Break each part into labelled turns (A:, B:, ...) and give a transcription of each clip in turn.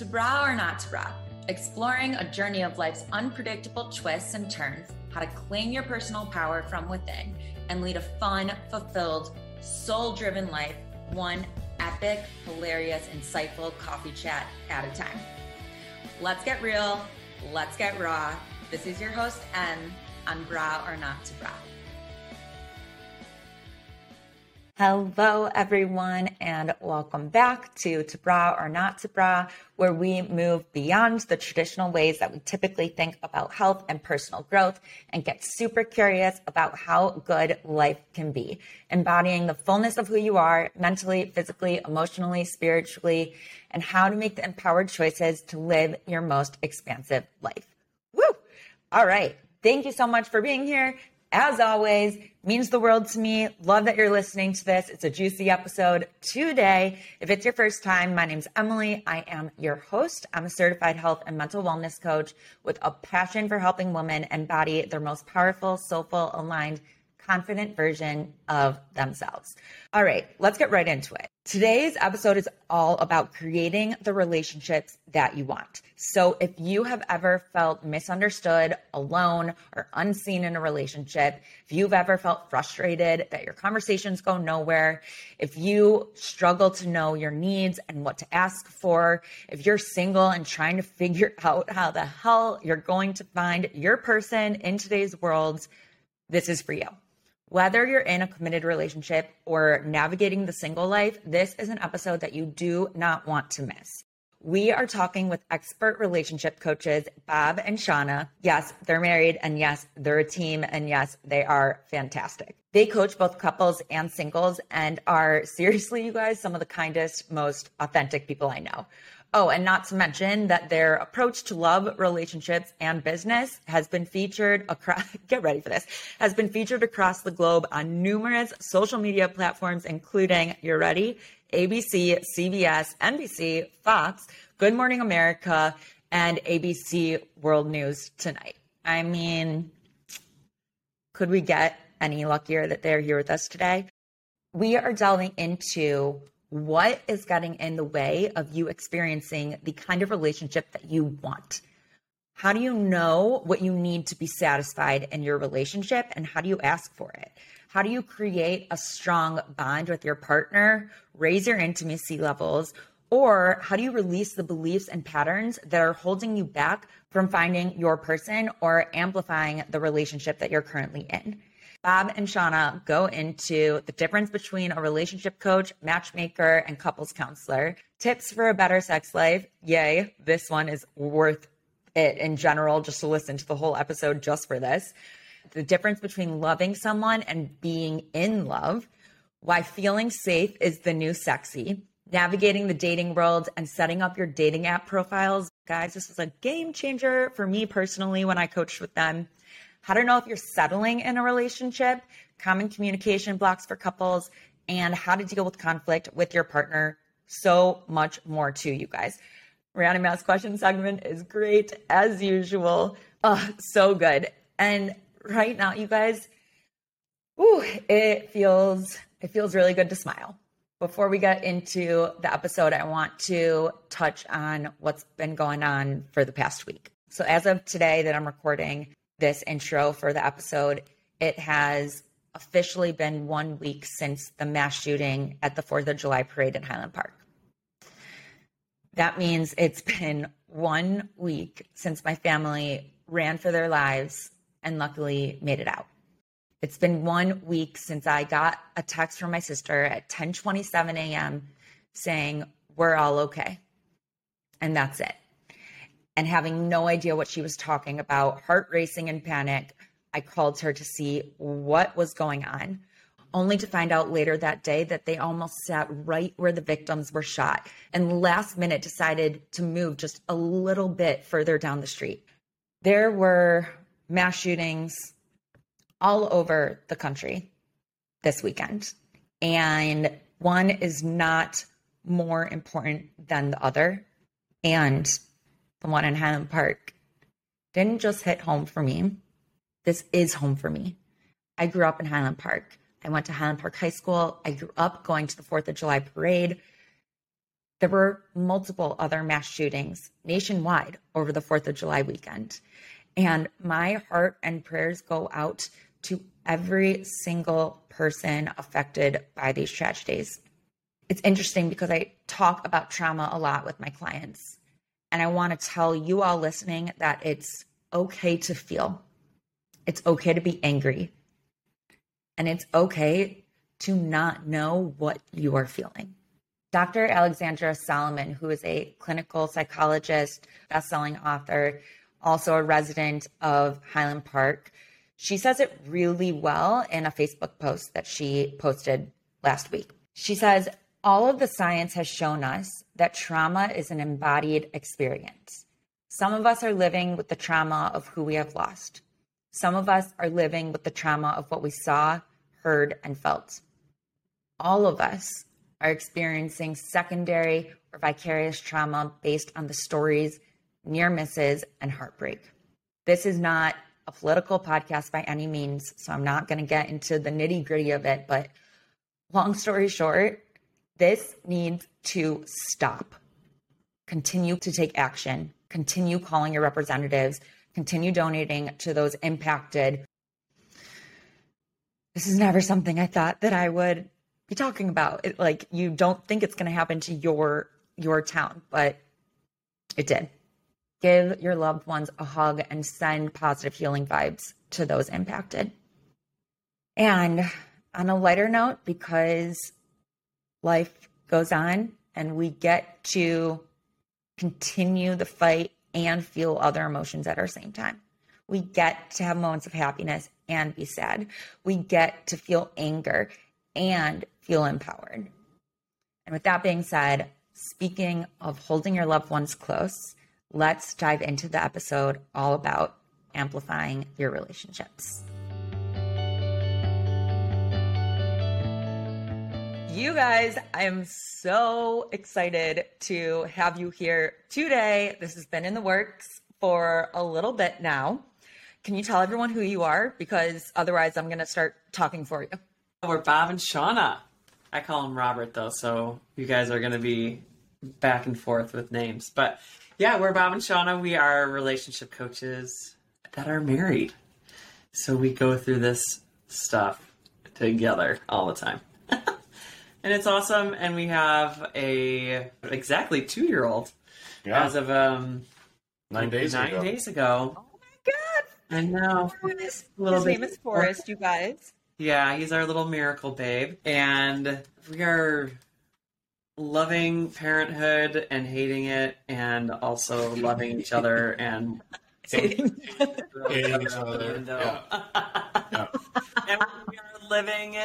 A: To bra or not to bra, exploring a journey of life's unpredictable twists and turns, how to claim your personal power from within and lead a fun, fulfilled, soul driven life, one epic, hilarious, insightful coffee chat at a time. Let's get real. Let's get raw. This is your host, Em, on Bra or Not to Bra. Hello, everyone, and welcome back to To Bra or Not to Bra, where we move beyond the traditional ways that we typically think about health and personal growth and get super curious about how good life can be, embodying the fullness of who you are mentally, physically, emotionally, spiritually, and how to make the empowered choices to live your most expansive life. Woo! All right. Thank you so much for being here as always, means the world to me. Love that you're listening to this. It's a juicy episode today. If it's your first time, my name's Emily. I am your host. I'm a certified health and mental wellness coach with a passion for helping women embody their most powerful, soulful, aligned confident version of themselves. All right, let's get right into it. Today's episode is all about creating the relationships that you want. So, if you have ever felt misunderstood, alone, or unseen in a relationship, if you've ever felt frustrated that your conversations go nowhere, if you struggle to know your needs and what to ask for, if you're single and trying to figure out how the hell you're going to find your person in today's world, this is for you. Whether you're in a committed relationship or navigating the single life, this is an episode that you do not want to miss. We are talking with expert relationship coaches, Bob and Shauna. Yes, they're married, and yes, they're a team, and yes, they are fantastic. They coach both couples and singles and are seriously, you guys, some of the kindest, most authentic people I know. Oh, and not to mention that their approach to love, relationships, and business has been featured across, get ready for this, has been featured across the globe on numerous social media platforms, including, you're ready, ABC, CBS, NBC, Fox, Good Morning America, and ABC World News tonight. I mean, could we get any luckier that they're here with us today? We are delving into what is getting in the way of you experiencing the kind of relationship that you want? How do you know what you need to be satisfied in your relationship and how do you ask for it? How do you create a strong bond with your partner, raise your intimacy levels, or how do you release the beliefs and patterns that are holding you back from finding your person or amplifying the relationship that you're currently in? Bob and Shauna go into the difference between a relationship coach, matchmaker, and couples counselor, tips for a better sex life. Yay, this one is worth it in general, just to listen to the whole episode just for this. The difference between loving someone and being in love, why feeling safe is the new sexy, navigating the dating world and setting up your dating app profiles. Guys, this was a game changer for me personally when I coached with them how to know if you're settling in a relationship, common communication blocks for couples, and how to deal with conflict with your partner. So much more too, you guys. Random ask question segment is great as usual. Oh, so good. And right now, you guys, ooh, it feels it feels really good to smile. Before we get into the episode, I want to touch on what's been going on for the past week. So as of today that I'm recording, this intro for the episode, it has officially been one week since the mass shooting at the 4th of July parade in Highland Park. That means it's been one week since my family ran for their lives and luckily made it out. It's been one week since I got a text from my sister at 10:27 a.m. saying we're all okay. And that's it and having no idea what she was talking about, heart racing and panic, I called her to see what was going on, only to find out later that day that they almost sat right where the victims were shot and last minute decided to move just a little bit further down the street. There were mass shootings all over the country this weekend, and one is not more important than the other. And the one in Highland Park, didn't just hit home for me. This is home for me. I grew up in Highland Park. I went to Highland Park High School. I grew up going to the 4th of July parade. There were multiple other mass shootings nationwide over the 4th of July weekend. And my heart and prayers go out to every single person affected by these tragedies. It's interesting because I talk about trauma a lot with my clients. And I want to tell you all listening that it's okay to feel, it's okay to be angry, and it's okay to not know what you are feeling. Dr. Alexandra Solomon, who is a clinical psychologist, best-selling author, also a resident of Highland Park, she says it really well in a Facebook post that she posted last week. She says, All of the science has shown us that trauma is an embodied experience. Some of us are living with the trauma of who we have lost. Some of us are living with the trauma of what we saw, heard, and felt. All of us are experiencing secondary or vicarious trauma based on the stories, near misses, and heartbreak. This is not a political podcast by any means, so I'm not going to get into the nitty gritty of it. But long story short, this needs to stop. Continue to take action, continue calling your representatives, continue donating to those impacted. This is never something I thought that I would be talking about. It, like you don't think it's going to happen to your your town, but it did. Give your loved ones a hug and send positive healing vibes to those impacted. And on a lighter note, because life goes on and we get to continue the fight and feel other emotions at our same time. We get to have moments of happiness and be sad. We get to feel anger and feel empowered. And with that being said, speaking of holding your loved ones close, let's dive into the episode all about amplifying your relationships. You guys, I am so excited to have you here today. This has been in the works for a little bit now. Can you tell everyone who you are? Because otherwise, I'm going to start talking for you.
B: We're Bob and Shauna. I call him Robert though, so you guys are going to be back and forth with names. But yeah, we're Bob and Shauna. We are relationship coaches that are married. So we go through this stuff together all the time. And it's awesome. And we have a exactly two year old
C: Yeah.
B: as of um
C: Nine days
B: nine
C: ago.
B: days ago.
A: Oh my God.
B: I know.
A: His,
B: Little
A: his name is Forrest, you guys.
B: Yeah, he's our little miracle babe. And we are loving parenthood and hating it and also loving each other and
C: Hating each other,
B: window.
C: Yeah.
B: and we are living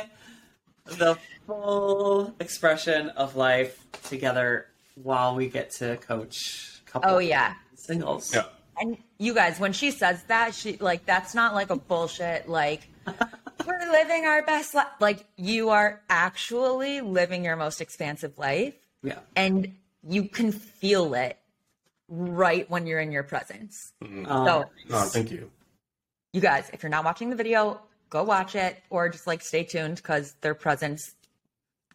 B: the full expression of life together while we get to coach couple
A: Oh, yeah.
B: singles.
C: Yeah.
A: And you guys, when she says that, she like that's not like a bullshit like we're living our best life. Like you are actually living your most expansive life,
B: Yeah.
A: and you can feel it right when you're in your presence.
B: Um,
A: So,
C: Oh, thank you.
A: you guys, if you're not watching the video, go watch it or just like stay tuned because their presence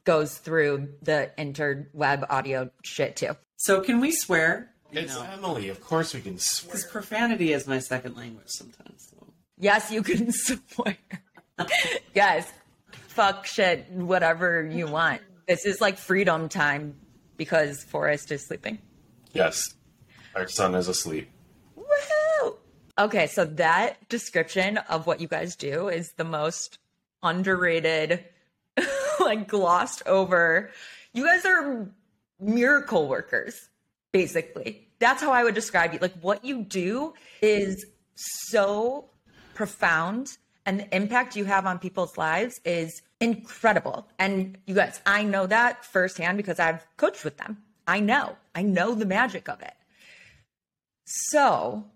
A: goes through the interweb audio shit too.
B: so can we swear?
C: It's
B: know,
C: Emily. Of course we can swear.
B: because profanity is my second language sometimes. So.
A: Yes, you can swear. yes. fuck shit, whatever you want. This is like freedom time because Forrest is sleeping.
C: Yes. Our son is asleep.
A: Okay, so that description of what you guys do is the most underrated, like glossed over. You guys are miracle workers, basically. That's how I would describe you. Like what you do is so profound and the impact you have on people's lives is incredible. And you guys, I know that firsthand because I've coached with them. I know. I know the magic of it. So,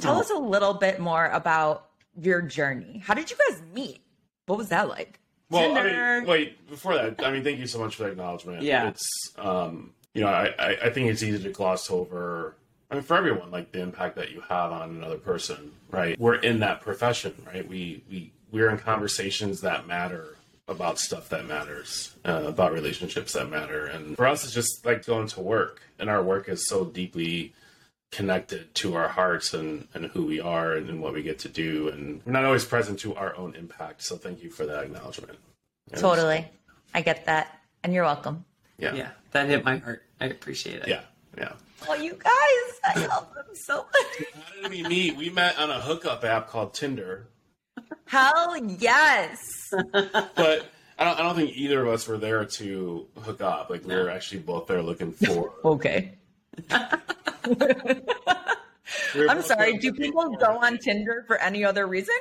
A: tell
B: Oh.
A: us a little bit more about your journey. How did you guys meet? What was that like?
C: Well, I mean, wait. Before that, I mean, thank you so much for the acknowledgement.
B: Yeah.
C: It's, um, you know, I, I, I think it's easy to gloss over. I mean, for everyone, like the impact that you have on another person, right? We're in that profession, right? We we we're in conversations that matter about stuff that matters, uh, about relationships that matter. And for us, it's just like going to work, and our work is so deeply connected to our hearts and, and who we are and, and what we get to do. And we're not always present to our own impact. So thank you for that acknowledgement. And
A: Totally. I get that. And you're welcome.
C: Yeah.
B: Yeah, that hit my heart. I appreciate it.
C: Yeah. Yeah.
A: Oh, you guys, I love them so much.
C: How did we meet? We met on a hookup app called Tinder,
A: Hell yes.
C: but I don't, I don't think either of us were there to hook up. Like we were actually both there looking for.
A: Okay.
C: We were
A: I'm sorry. Do people go on Tinder for any other reason?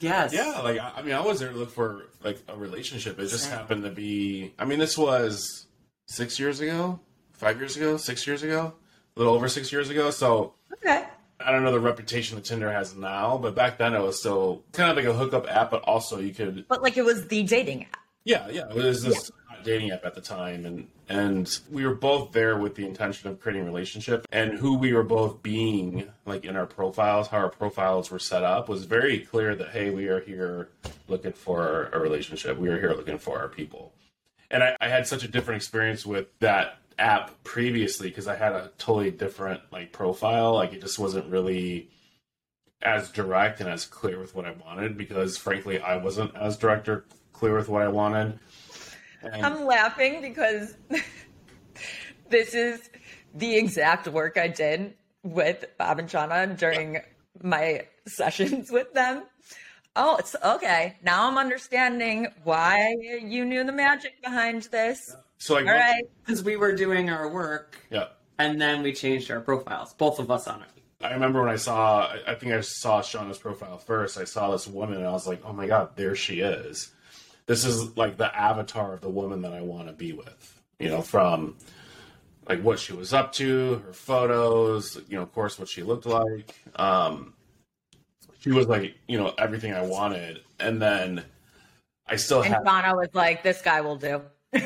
B: Yes.
C: Yeah, like I, I mean, I wasn't looking for like a relationship. It just happened to be. I mean, this was six years ago, five years ago, six years ago, a little over six years ago. So
A: Okay.
C: I don't know the reputation that Tinder has now, but back then it was still kind of like a hookup app, but also you could
A: But like it was the dating app.
C: Yeah, yeah. It was this dating app at the time, and and we were both there with the intention of creating a relationship, and who we were both being, like in our profiles, how our profiles were set up, was very clear that hey, we are here looking for a relationship. We are here looking for our people, and I, I had such a different experience with that app previously because I had a totally different like profile. Like it just wasn't really as direct and as clear with what I wanted because frankly I wasn't as direct or clear with what I wanted. And
A: I'm laughing because this is the exact work I did with Bob and Shauna during my sessions with them. Oh, it's okay. Now I'm understanding why you knew the magic behind this.
C: so like
A: All right.
B: Because we were doing our work
C: yeah.
B: and then we changed our profiles, both of us on it.
C: I remember when I saw I- I think I saw Shauna's profile first, I saw this woman and I was like, Oh my god, there she is. This is like the avatar of the woman that I want to be with. You know, from like what she was up to, her photos, you know, of course what she looked like. Um she was like, you know, everything I wanted. And then I still
A: And
C: had
A: Shauna was like, this guy will do.
C: no,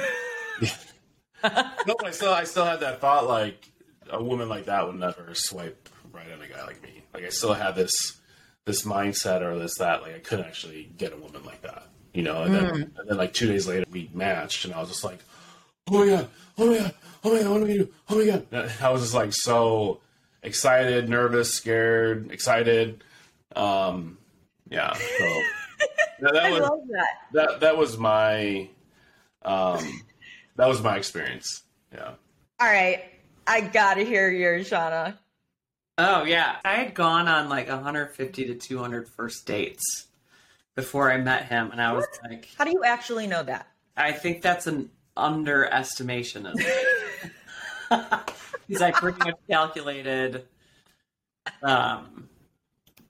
C: I still I still had that thought like a woman like that would never swipe right on a guy like me. Like I still had this this mindset or this that like I couldn't actually get a woman like that. You know, and then and then like two days later we matched and I was just like, Oh my god, oh my god, oh my god, what do we do? Oh my god. And I was just like so excited, nervous, scared, excited. Um yeah. So that, that
A: I
C: was
A: love that.
C: that that was my um that was my experience yeah
A: All right. I gotta hear yours, Shauna.
B: Oh yeah, I had gone on like 150 to 200 first dates before I met him, and I was like,
A: How do you actually know that?
B: I think that's an underestimation of He's like pretty much calculated um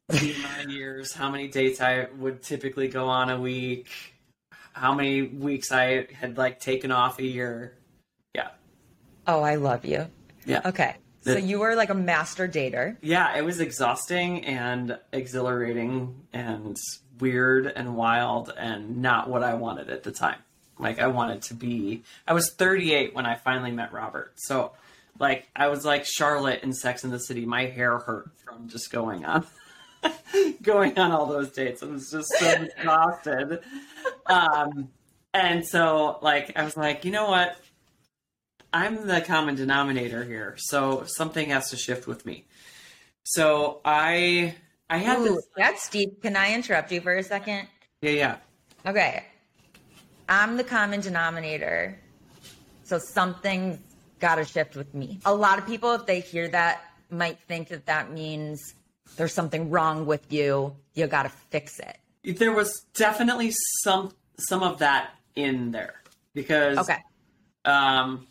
B: the amount of years, how many dates I would typically go on a week, how many weeks I had like taken off a year. Yeah.
A: Oh, I love you.
B: Yeah.
A: Okay. So you were like a master dater.
B: Yeah, it was exhausting and exhilarating and weird and wild and not what I wanted at the time. Like I wanted to be I was 38 when I finally met Robert. So like I was like Charlotte in Sex in the City. My hair hurt from just going on going on all those dates. I was just so exhausted. Um and so like I was like, you know what? I'm the common denominator here, so something has to shift with me. So I I had
A: Ooh,
B: this
A: that's deep. Can I interrupt you for a second?
B: yeah yeah
A: Okay. I'm the common denominator. So something's got to shift with me. A lot of people, if they hear that, might think that that means there's something wrong with you. You got to fix it.
B: there was definitely some some of that in there because
A: Okay.
B: um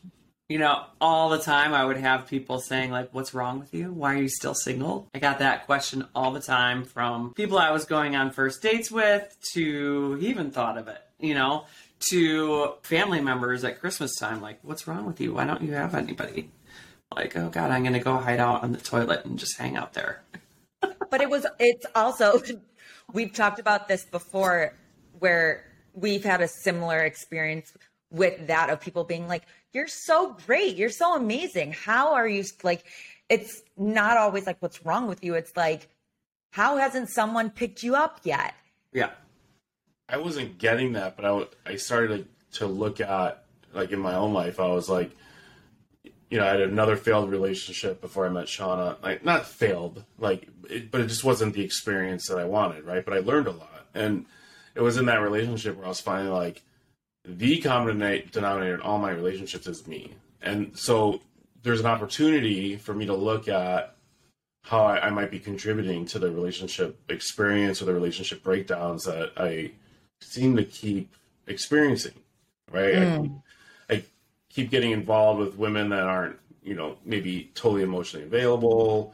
B: you know all the time I would have people saying like what's wrong with you? Why are you still single? I got that question all the time from people I was going on first dates with to even thought of it you know to family members at Christmas time like what's wrong with you? Why don't you have anybody? Like oh god I'm gonna go hide out on the toilet and just hang out there.
A: But it was, it's also, we've talked about this before where we've had a similar experience with that of people being like, you're so great. You're so amazing. How are you like, it's not always like, what's wrong with you? It's like, how hasn't someone picked you up yet?
B: yeah
C: I wasn't getting that, but I, w- I started like, to look at like in my own life, I was like, you know, I had another failed relationship before I met Shauna. Like not failed, like, it, but it just wasn't the experience that I wanted, right? But I learned a lot, and it was in that relationship where I was finally like the common denominator in all my relationships is me, and so there's an opportunity for me to look at how I, I might be contributing to the relationship experience or the relationship breakdowns that I seem to keep experiencing, right?
A: Mm.
C: I, I keep getting involved with women that aren't, you know, maybe totally emotionally available.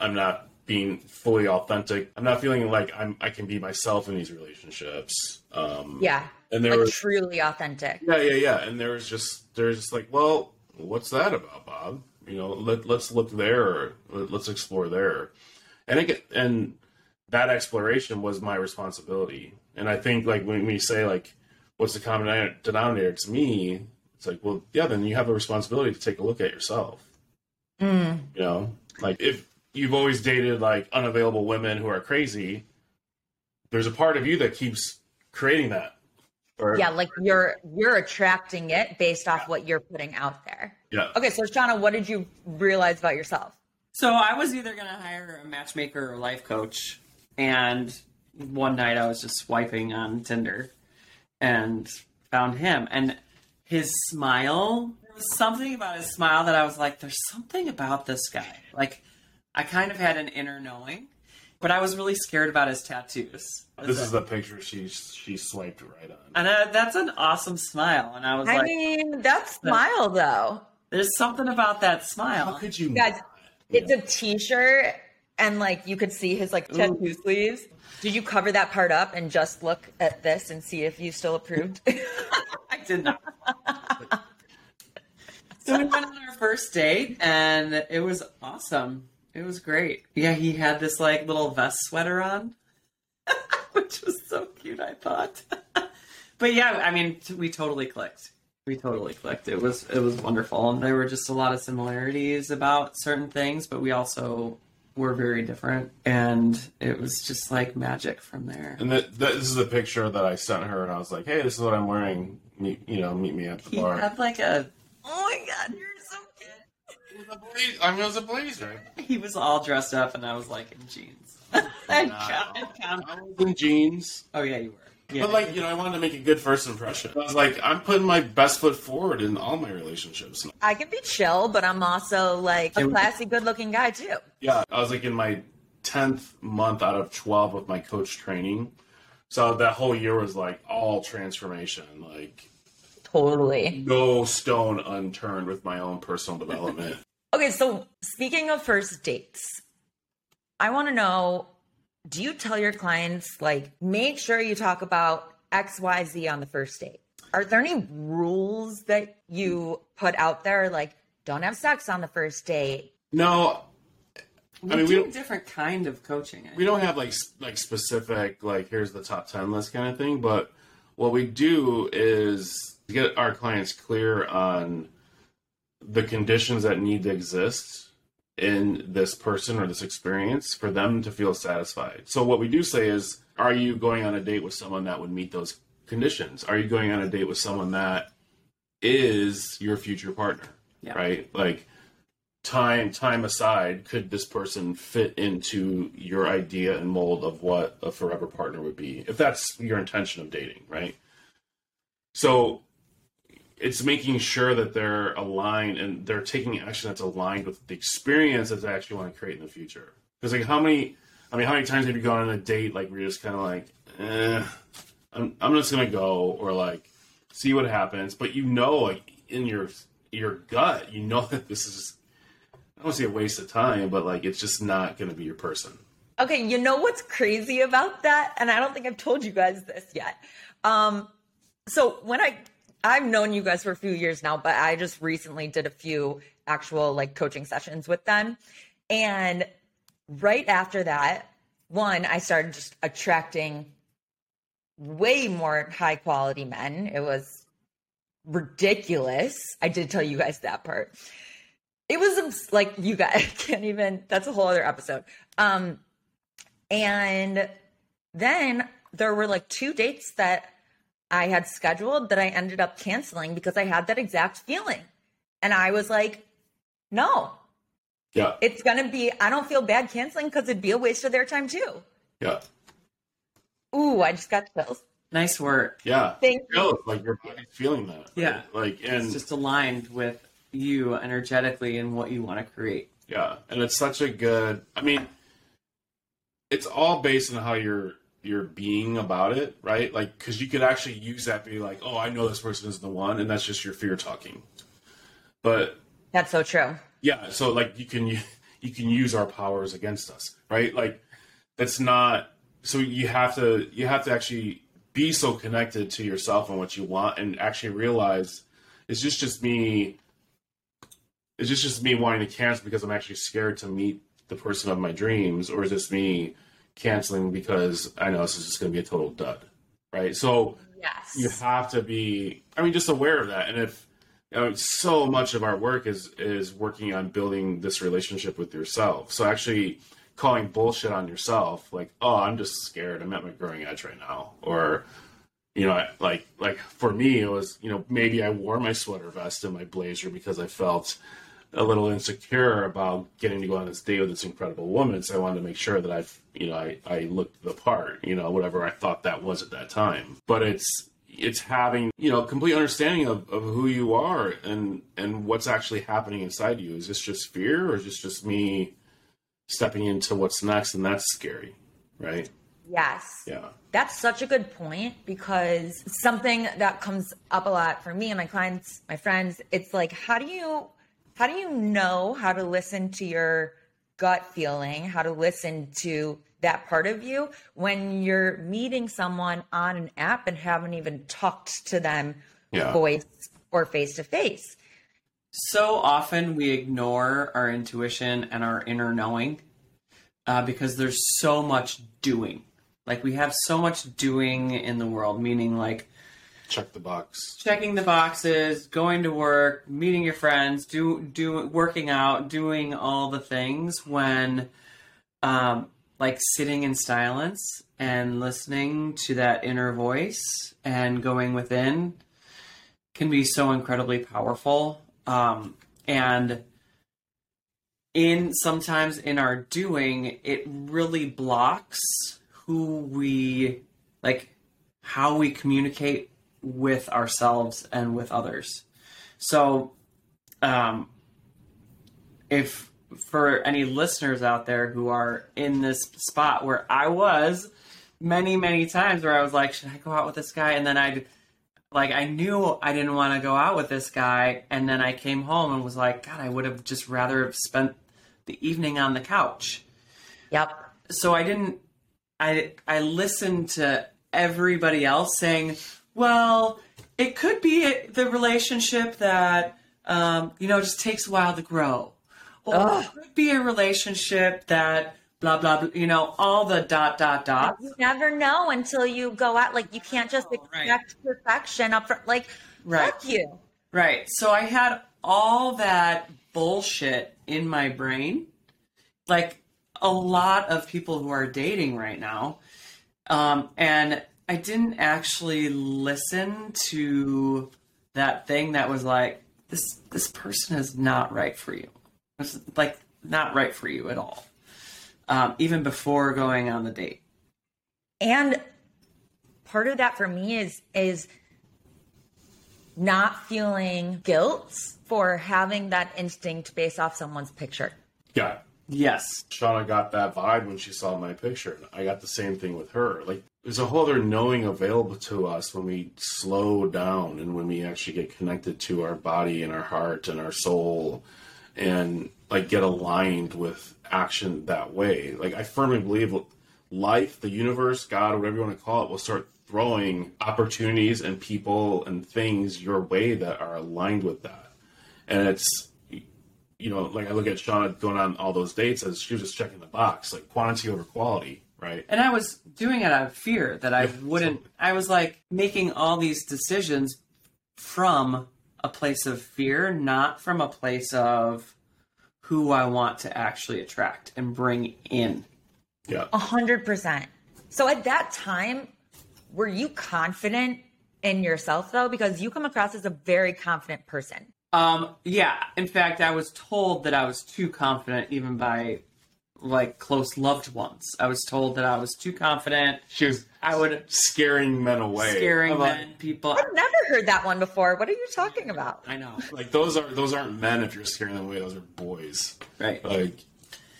C: I'm not being fully authentic. I'm not feeling like I'm I can be myself in these relationships. Um,
A: Yeah.
C: and there
A: Like
C: was
A: truly authentic.
C: yeah, yeah, yeah. And there was just there's just like, well, what's that about, Bob? You know, let let's look there, let's explore there. And it and that exploration was my responsibility. And I think like when we say like, what's the common denominator to me? It's like, well, yeah, then you have a responsibility to take a look at yourself.
A: Mm.
C: You know, like if you've always dated like unavailable women who are crazy, there's a part of you that keeps creating that. Or,
A: Yeah, like you're you're attracting it based off what you're putting out there.
C: yeah.
A: Okay, so Shauna, what did you realize about yourself?
B: So I was either going to hire a matchmaker or life coach, and one night I was just swiping on Tinder and found him, and his smile. There was something about his smile that I was like, "There's something about this guy." Like, I kind of had an inner knowing, but I was really scared about his tattoos.
C: This is the picture she she swiped right on.
B: and uh, that's an awesome smile, and I was like,
A: I
B: like,
A: mean, that smile though.
B: "There's something about that smile.
C: How
B: smile."
C: could you?
A: Guys,
C: not?
A: it's a t-shirt and like you could see his like tattoo sleeves. Did you cover that part up and just look at this and see if you still approved?
B: I did not. so we went on our first date, and it was awesome. It was great. Yeah, he had this like little vest sweater on, which was so cute. I thought. but yeah, I mean, t- we totally clicked. We totally clicked. It was it was wonderful, and there were just a lot of similarities about certain things, but we also were very different, and it was just like magic from there.
C: And that, that this is the picture that I sent her, and I was like, "Hey, this is what I'm wearing. Meet, you know, meet me at the
B: He
C: bar."
B: had like a oh my god, you're so cute.
C: It was a blazer. I mean, it was a blazer.
B: He was all dressed up, and I was like in jeans. and
C: Nah. I was in jeans,
B: oh yeah, you were. Yeah.
C: but like you know, I wanted to make a good first impression. I was like, I'm putting my best foot forward in all my relationships.
A: I can be chill, but I'm also like a classy, good-looking guy too.
C: Yeah, I was like in my tenth month out of twelve with my coach training, so that whole year was like all transformation, like
A: Totally.
C: no stone unturned with my own personal development.
A: Okay, so speaking of first dates, I want to know do you tell your clients, like, make sure you talk about XYZ on the first date? Are there any rules that you put out there, like, don't have sex on the first date?
C: no,
B: we
C: I mean, we
B: do a
C: don't-
B: different kind of coaching. I
C: we don't have like like specific like here's the top 10 list kind of thing but what we do is get our clients clear on the conditions that need to exist in this person or this experience for them to feel satisfied. So what we do say is are you going on a date with someone that would meet those conditions? Are you going on a date with someone that is your future partner
B: Yeah.
C: right? Like time time aside could this person fit into your idea and mold of what a forever partner would be if that's your intention of dating right? So it's making sure that they're aligned and they're taking action that's aligned with the experience that they actually want to create in the future because like how many i mean how many times have you gone on a date like you're just kind of like eh, I'm, I'm just gonna go or like see what happens but you know like in your your gut you know that this is I don't say a waste of time, but like it's just not to be your person.
A: Okay, you know what's crazy about that? And I don't think I've told you guys this yet. Um, so when I I've known you guys for a few years now, but I just recently did a few actual like coaching sessions with them. And right after that, one, I started just attracting way more high quality men. It was ridiculous. I did tell you guys that part. It was like you guys can't even that's a whole other episode. Um and then there were like two dates that I had scheduled that I ended up canceling because I had that exact feeling. And I was like, no,
C: Yeah.
A: it's going to be, I don't feel bad canceling because it'd be a waste of their time too.
C: Yeah.
A: Ooh, I just got chills.
B: Nice work.
C: Yeah.
A: Thank you.
C: Feel like your body's feeling that.
B: Yeah.
C: Like and
B: It's just aligned with you energetically and what you want to create.
C: Yeah, and it's such a good. I mean, it's all based on how you're you're being about it, right? Like, because you could actually use that to be like, "Oh, I know this person is the one," and that's just your fear talking. But
A: That's so true.
C: yeah, so like you can you can use our powers against us, right? Like, that's not. So you have to you have to actually be so connected to yourself and what you want, and actually realize it's just just me is this just me wanting to cancel because I'm actually scared to meet the person of my dreams, or is this me canceling because I know this is just going to be a total dud, right? So
A: Yes.
C: you have to be, I mean, just aware of that. And if you know, so much of our work is is working on building this relationship with yourself, so actually calling bullshit on yourself, like, oh, I'm just scared. I'm at my growing edge right now, or you know, like like for me, it was you know maybe I wore my sweater vest and my blazer because I felt a little insecure about getting to go on this date with this incredible woman. So I wanted to make sure that I've you know I I looked the part, you know, whatever I thought that was at that time. But it's it's having you know complete understanding of, of who you are and and what's actually happening inside you. Is this just fear or is this just me stepping into what's next? And that's scary, right?
A: Yes.
C: Yeah.
A: That's such a good point because something that comes up a lot for me and my clients, my friends, it's like how do you how do you know how to listen to your gut feeling, how to listen to that part of you when you're meeting someone on an app and haven't even talked to them
C: Yeah.
A: voice or face to face.
B: So often we ignore our intuition and our inner knowing uh, because there's so much doing. Like we have so much doing in the world, meaning like
C: Check the box.
B: checking the boxes, going to work, meeting your friends, do do working out, doing all the things when um like sitting in silence and listening to that inner voice and going within can be so incredibly powerful. Um and in sometimes in our doing it really blocks who we like how we communicate with ourselves and with others. So, um, if for any listeners out there who are in this spot where I was many, many times where I was like, should I go out with this guy? And then I'd like, I knew I didn't want to go out with this guy. And then I came home and was like, God, I would have just rather have spent the evening on the couch
A: Yep.
B: so I didn't I I listened to everybody else saying, well, it could be the relationship that um, you know just takes a while to grow, or
A: Ugh.
B: it could be a relationship that blah blah blah. You know all the dot dot dots.
A: You never know until you go out. Like you can't just
B: Oh, right.
A: expect perfection up front. Like,
B: Right.
A: fuck you.
B: Right. So I had all that bullshit in my brain. Like a lot of people who are dating right now. Um, and I didn't actually listen to that thing that was like, this this person is not right for you. It's like not right for you at all. Um, even before going on the date.
A: And part of that for me is is not feeling guilt for having that instinct based off someone's picture.
C: Yeah.
B: Yes.
C: Shauna got that vibe when she saw my picture. I got the same thing with her. Like there's a whole other knowing available to us when we slow down and when we actually get connected to our body and our heart and our soul and like get aligned with action that way. Like I firmly believe life, the universe, God, whatever you want to call it, will start throwing opportunities and people and things your way that are aligned with that. And it's you know, like I look at Shauna going on all those dates as she was just checking the box, like quantity over quality, right?
B: And I was doing it out of fear that I wouldn't. I was like making all these decisions from a place of fear, not from a place of who I want to actually attract and bring in.
C: Yeah.
A: A hundred percent. So at that time, were you confident in yourself though? Because you come across as a very confident person.
B: Um, yeah. In fact, I was told that I was too confident even by like close loved ones. I was told that I was too confident.
C: She was
B: I would
C: scaring men away.
B: scaring
C: I'm like-
B: men, people.
A: I've never heard that one before. What are you talking about?
B: I know,
C: Like those are those aren't men if you're scaring them away. Those are boys.
B: right?
C: Like,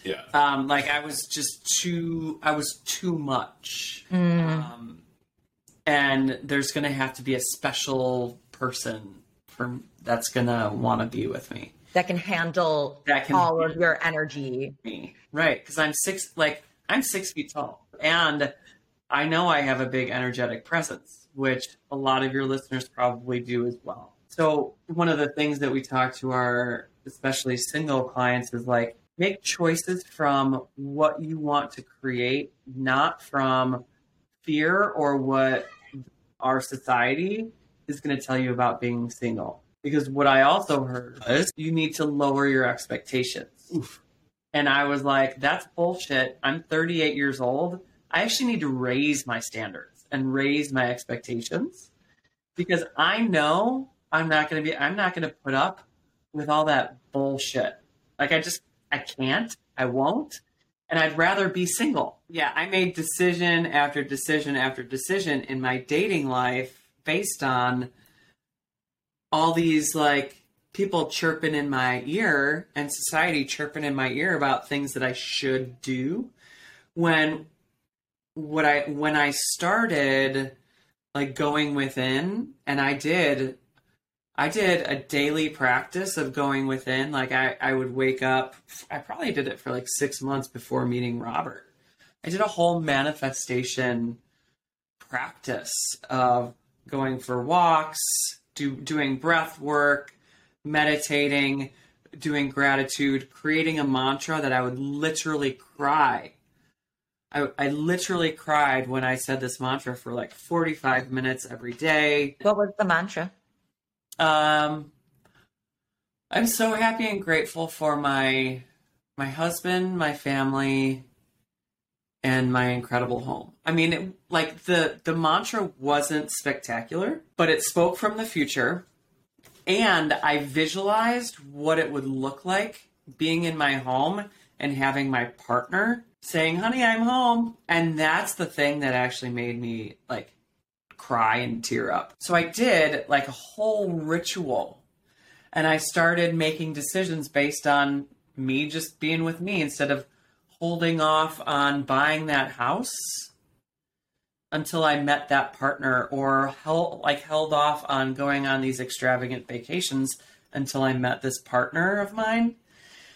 C: yeah.
B: Um, like I was just too. I was too much. Um, and there's gonna have to be a special person for that's gonna want to be with me.
A: That can handle
B: That can
A: all of your energy.
B: me, right? Because I'm six, like I'm six feet tall, and I know I have a big energetic presence, which a lot of your listeners probably do as well. So one of the things that we talk to our especially single clients is like make choices from what you want to create, not from fear or what our society is going to tell you about being single. Because what I also heard is you need to lower your expectations. And I was like, that's bullshit. I'm 38 years old. I actually need to raise my standards and raise my expectations because I know I'm not going to be, I'm not going to put up with all that bullshit. Like, I just, I can't, I won't. And I'd rather be single. Yeah, I made decision after decision after decision in my dating life based on all these like people chirping in my ear and society chirping in my ear about things that I should do when what I when I started like going within and I did I did a daily practice of going within like I I would wake up I probably did it for like 6 months before meeting Robert. I did a whole manifestation practice of going for walks, do, doing breath work, meditating, doing gratitude, creating a mantra that I would literally cry. I, I literally cried when I said this mantra for like 45 minutes every day.
A: What was the mantra?
B: Um, I'm so happy and grateful for my my husband, my family, and my incredible home. I mean, it, like the the mantra wasn't spectacular, but it spoke from the future, and I visualized what it would look like being in my home and having my partner saying, "Honey, I'm home," and that's the thing that actually made me like cry and tear up. So I did like a whole ritual and I started making decisions based on me just being with me instead of holding off on buying that house until I met that partner or held like held off on going on these extravagant vacations until I met this partner of mine.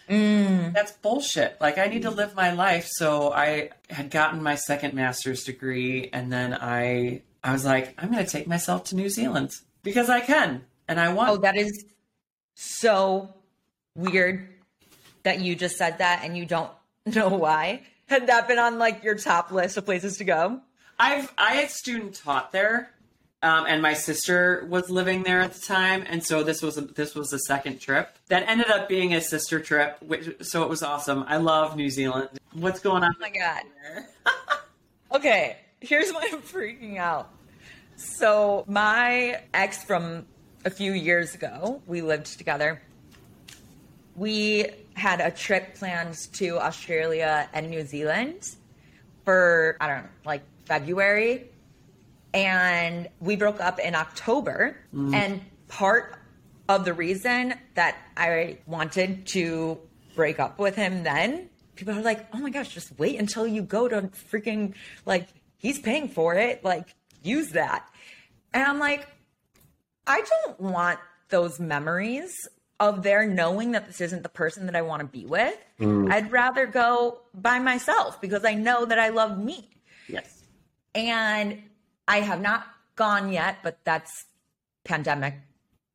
B: Mm. That's bullshit. Like I need to live my life. So I had gotten my second master's degree and then I I was like, I'm gonna take myself to New Zealand because I can and I want
A: Oh, that is so weird that you just said that and you don't know why. Had that been on like your top list of places to go?
B: I've I had student taught there, um, and my sister was living there at the time, and so this was a, this was the second trip that ended up being a sister trip, which so it was awesome. I love New Zealand. What's going on?
A: Oh my god. Okay, here's why I'm freaking out. So, my ex from a few years ago, we lived together. We had a trip planned to Australia and New Zealand for, I don't know, like February. And we broke up in October. Mm. And part of the reason that I wanted to break up with him then, people are like, oh my gosh, just wait until you go to freaking, like, he's paying for it. Like, use that. And I'm like, I don't want those memories of there knowing that this isn't the person that I want to be with. Mm. I'd rather go by myself because I know that I love me.
B: Yes.
A: And I have not gone yet, but that's pandemic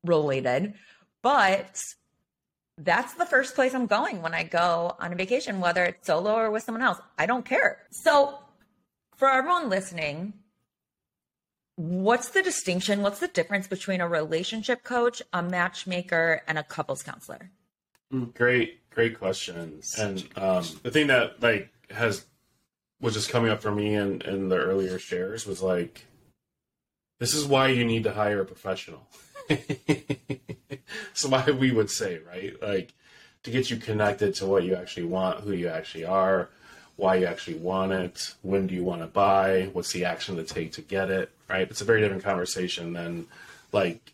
A: related. But that's the first place I'm going when I go on a vacation, whether it's solo or with someone else. I don't care. So, for everyone listening, what's the distinction? What's the difference between a relationship coach, a matchmaker, and a couples counselor?
C: Great, great questions. And um, the thing that like has was just coming up for me in in the earlier shares was like This is why you need to hire a professional. so why we would say, right? Like to get you connected to what you actually want, who you actually are, why you actually want it, when do you want to buy, what's the action to take to get it, right? It's a very different conversation than like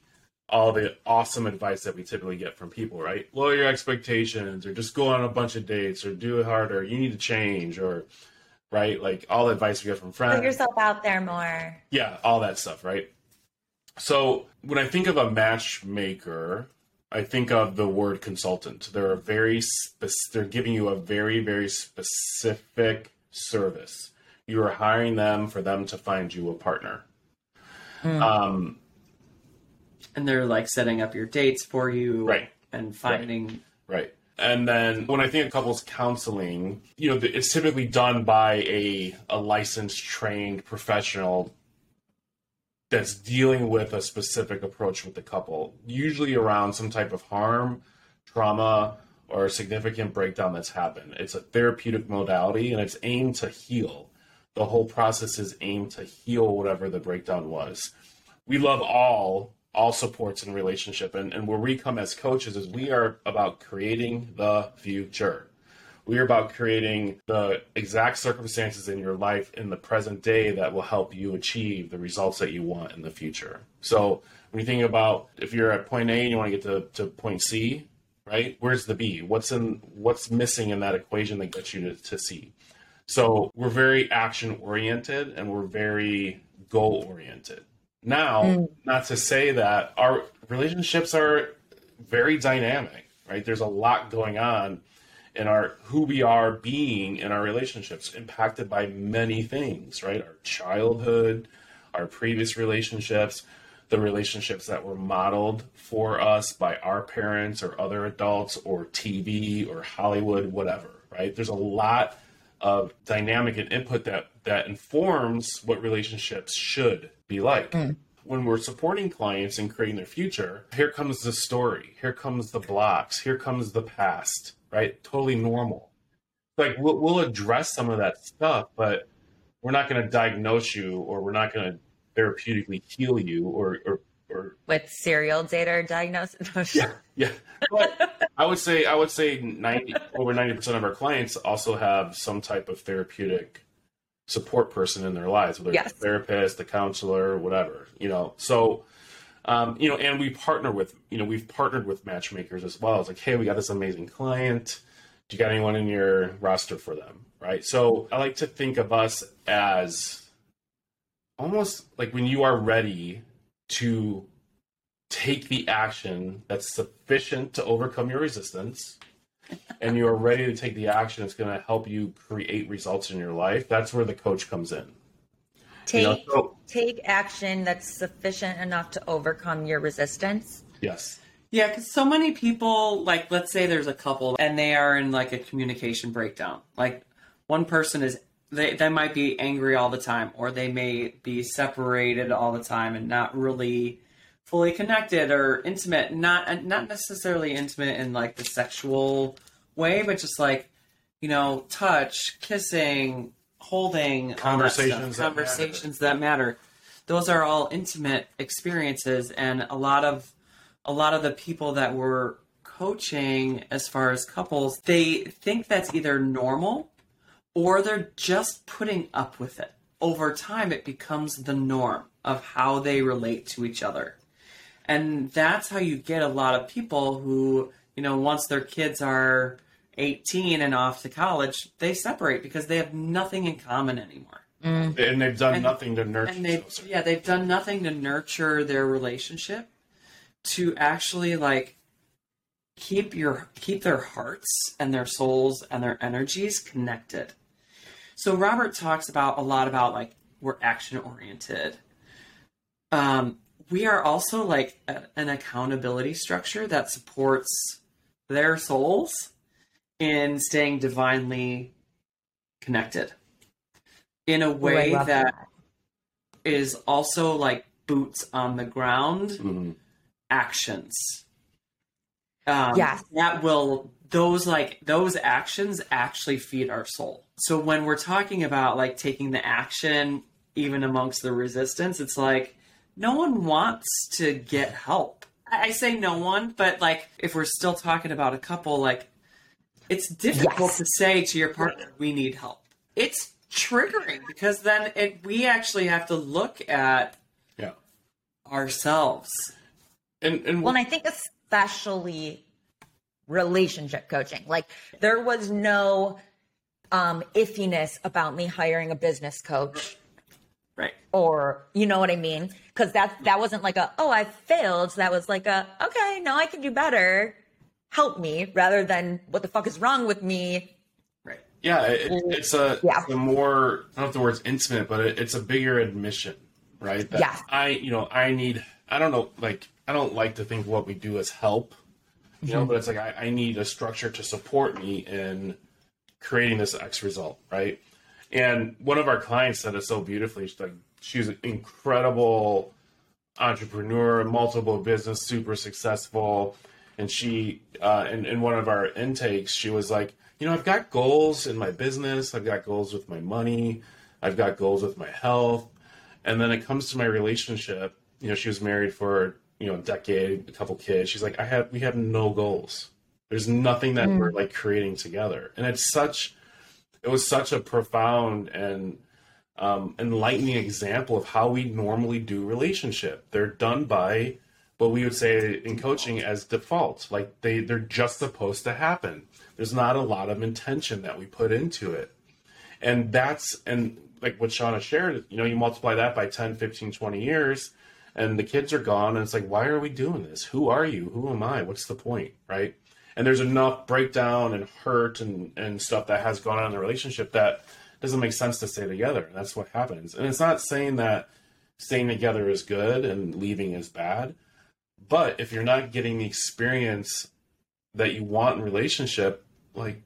C: all the awesome advice that we typically get from people, right? Lower your expectations or just go on a bunch of dates or do it harder. You need to change or right? Like all the advice we get from friends.
A: Put yourself out there more.
C: Yeah, all that stuff, right? So when I think of a matchmaker, I think of the word consultant. They're a very spe- they're giving you a very very specific service. You are hiring them for them to find you a partner.
A: Mm.
C: Um,
B: and they're like setting up your dates for you,
C: Right.
B: And finding
C: Right. And then when I think of couples counseling, you know, it's typically done by a, a licensed, trained professional that's dealing with a specific approach with the couple, usually around some type of harm, trauma, or significant breakdown that's happened. It's a therapeutic modality and it's aimed to heal. The whole process is aimed to heal whatever the breakdown was. We love all all supports in relationship and, and where we come as coaches is we are about creating the future we are about creating the exact circumstances in your life in the present day that will help you achieve the results that you want in the future so when you think about if you're at point a and you want to get to, to point c right where's the b what's in what's missing in that equation that gets you to, to c so we're very action oriented and we're very goal oriented now,
A: Mm.
C: not to say that our relationships are very dynamic, right? There's a lot going on in our who we are being in our relationships, impacted by many things, right? Our childhood, our previous relationships, the relationships that were modeled for us by our parents or other adults or TV or Hollywood, whatever, right? There's a lot of dynamic and input that that informs what relationships should be like. Hmm. When we're supporting clients and creating their future, here comes the story, here comes the blocks, here comes the past, right? Totally normal. Like we'll, we'll address some of that stuff, but we're not going to diagnose you or we're not going to therapeutically heal you or, or, or
A: With serial data diagnosis.
C: yeah, yeah. But I would say I would say ninety over ninety percent of our clients also have some type of therapeutic support person in their lives, whether
A: Yes.
C: it's a therapist, a counselor, whatever. You know, so um, you know, and we partner with you know we've partnered with matchmakers as well. It's like, hey, we got this amazing client. Do you got anyone in your roster for them? Right. So I like to think of us as almost like when you are ready to take the action that's sufficient to overcome your resistance and you're ready to take the action that's going to help you create results in your life that's where the coach comes in
A: Take
C: You know, so-
A: take action that's sufficient enough to overcome your resistance.
C: yes
B: Yeah, because so many people, like, let's say there's a couple and they are in like a communication breakdown. Like, one person is, they, they might be angry all the time, or they may be separated all the time and not really fully connected or intimate. Not not necessarily intimate in like the sexual way, but just like, you know, touch, kissing, holding, all that stuff.
C: Conversations that matter.
B: conversations that matter. Those are all intimate experiences, and a lot of a lot of the people that we're coaching as far as couples, they think that's either normal or they're just putting up with it. Over time, it becomes the norm of how they relate to each other. And that's how you get a lot of people who, you know, once their kids are 18 and off to college, they separate because they have nothing in common anymore.
C: And they've done
B: And-
C: nothing to nurture
B: and they
C: those.
B: yeah they've done nothing to nurture their relationship to actually like keep your keep their hearts and their souls and their energies connected. So robert talks about a lot about like we're action oriented um we are also like a, an accountability structure that supports their souls in staying divinely connected in a
A: Ooh, I
B: way that is also like boots on the ground
C: Mhm.
B: actions. Um,
A: Yes.
B: that will those like those actions actually feed our soul. So when we're talking about like taking the action even amongst the resistance, it's like no one wants to get help. I I say no one, but like if we're still talking about a couple, like it's difficult
A: Yes.
B: to say to your partner, "We need help." It's triggering because then it, we actually have to look at
C: Yeah.
B: ourselves.
C: And and
A: Well, and I think especially relationship coaching. Like there was no um iffiness about me hiring a business coach
B: Right.
A: or you know what I mean? Because that that wasn't like a oh I failed. That was like a okay, now I can do better. Help me rather than what the fuck is wrong with me.
B: Right.
C: Yeah, it, it's a,
A: Yeah.
C: it's a more I don't know if the word's intimate, but it, it's a bigger admission, right? That
A: Yeah.
C: I, you know, I need. I don't know, like I don't like to think what we do is help, you
A: Mm-hmm.
C: know, but it's like I, I need a structure to support me in creating this X result, right? And one of our clients said it so beautifully. She's like, she's an incredible entrepreneur, multiple business, super successful. And she, uh, in, in one of our intakes, she was like, you know, I've got goals in my business. I've got goals with my money. I've got goals with my health. And then it comes to my relationship. You know, she was married for, you know, a decade, a couple kids. She's like, I have, we have no goals. There's nothing that we're like creating together. And it's such, it was such a profound and um, enlightening example of how we normally do relationship. They're done by what we would say in coaching as default. Like they they're just supposed to happen. There's not a lot of intention that we put into it. And that's and like what Shauna shared, you know, you multiply that by 10, 15, 20 years and the kids are gone and it's like why are we doing this? Who are you? Who am I? What's the point, right? And there's enough breakdown and hurt and and stuff that has gone on in the relationship that doesn't make sense to stay together. That's what happens. And it's not saying that staying together is good and leaving is bad. But if you're not getting the experience that you want in relationship, like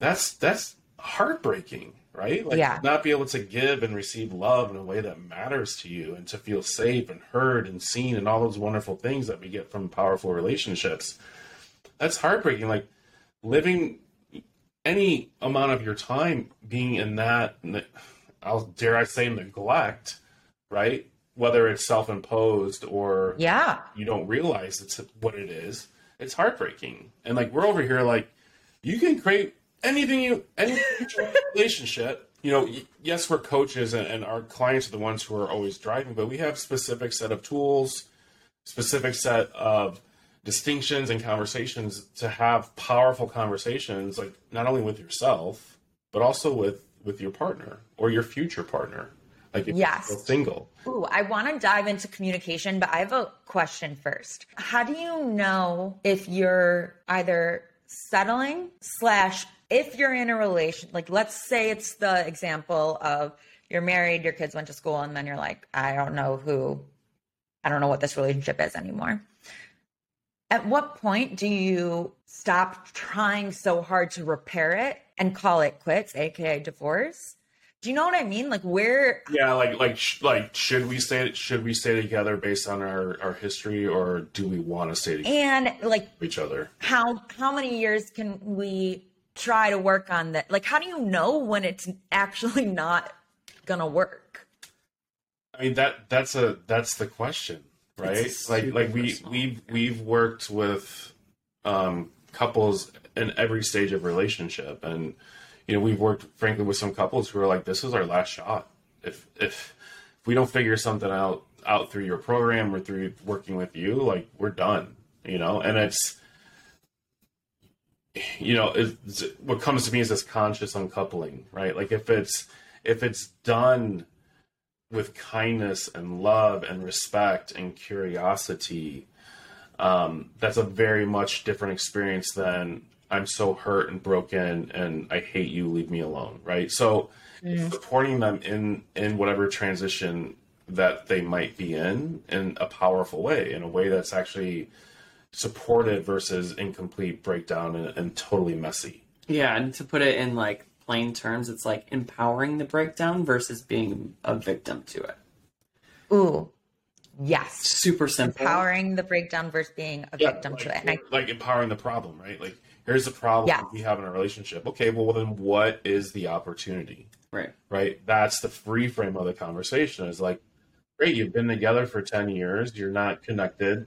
C: that's that's heartbreaking, right? Like
A: Yeah.
C: not be able to give and receive love in a way that matters to you and to feel safe and heard and seen and all those wonderful things that we get from powerful relationships. That's heartbreaking. Like living any amount of your time being in that I'll dare I say neglect, right? Whether it's self-imposed or
A: Yeah.
C: you don't realize it's what it is. It's heartbreaking. And like we're over here like you can create anything you any relationship. You know, y- yes, we're coaches and, and our clients are the ones who are always driving, but we have specific set of tools, specific set of distinctions and conversations to have powerful conversations, like not only with yourself, but also with with your partner or your future partner. Like if
A: Yes.
C: you're single.
A: Ooh, I want to dive into communication, but I have a question first. How do you know if you're either settling slash if you're in a relation like let's say it's the example of you're married, your kids went to school, and then you're like, I don't know who I don't know what this relationship is anymore. At what point do you stop trying so hard to repair it and call it quits, aka divorce? Do you know what I mean? Like where
C: Yeah, like like sh- like should we stay should we stay together based on our our history or do we want to stay together
A: and like
C: each other?
A: how how many years can we try to work on that? Like how do you know when it's actually not gonna work?
C: I mean that that's a that's the question, right? Like like we
B: personal.
C: we've we've worked with um couples in every stage of relationship and you know we've worked frankly with some couples who are like this is our last shot. If if if we don't figure something out out through your program or through working with you, like we're done, you know? And it's you know, it's, what comes to me is this conscious uncoupling, right? Like if it's if it's done with kindness and love and respect and curiosity, um, that's a very much different experience than I'm so hurt and broken and I hate you, leave me alone, right? So mm. supporting them in in whatever transition that they might be in in a powerful way, in a way that's actually supported versus incomplete breakdown and, and totally messy.
B: Yeah, and to put it in like plain terms, it's like empowering the breakdown versus being a victim to it.
A: Ooh, yes.
B: Super simple.
A: Empowering the breakdown versus being a victim
C: like,
A: to it. And I,
C: like empowering the problem, right? Like here's the problem
A: Yeah.
C: we have in a relationship. Okay, well then what is the opportunity?
B: Right.
C: Right? That's the free frame of the conversation is like great. You've been together for 10 years. You're not connected.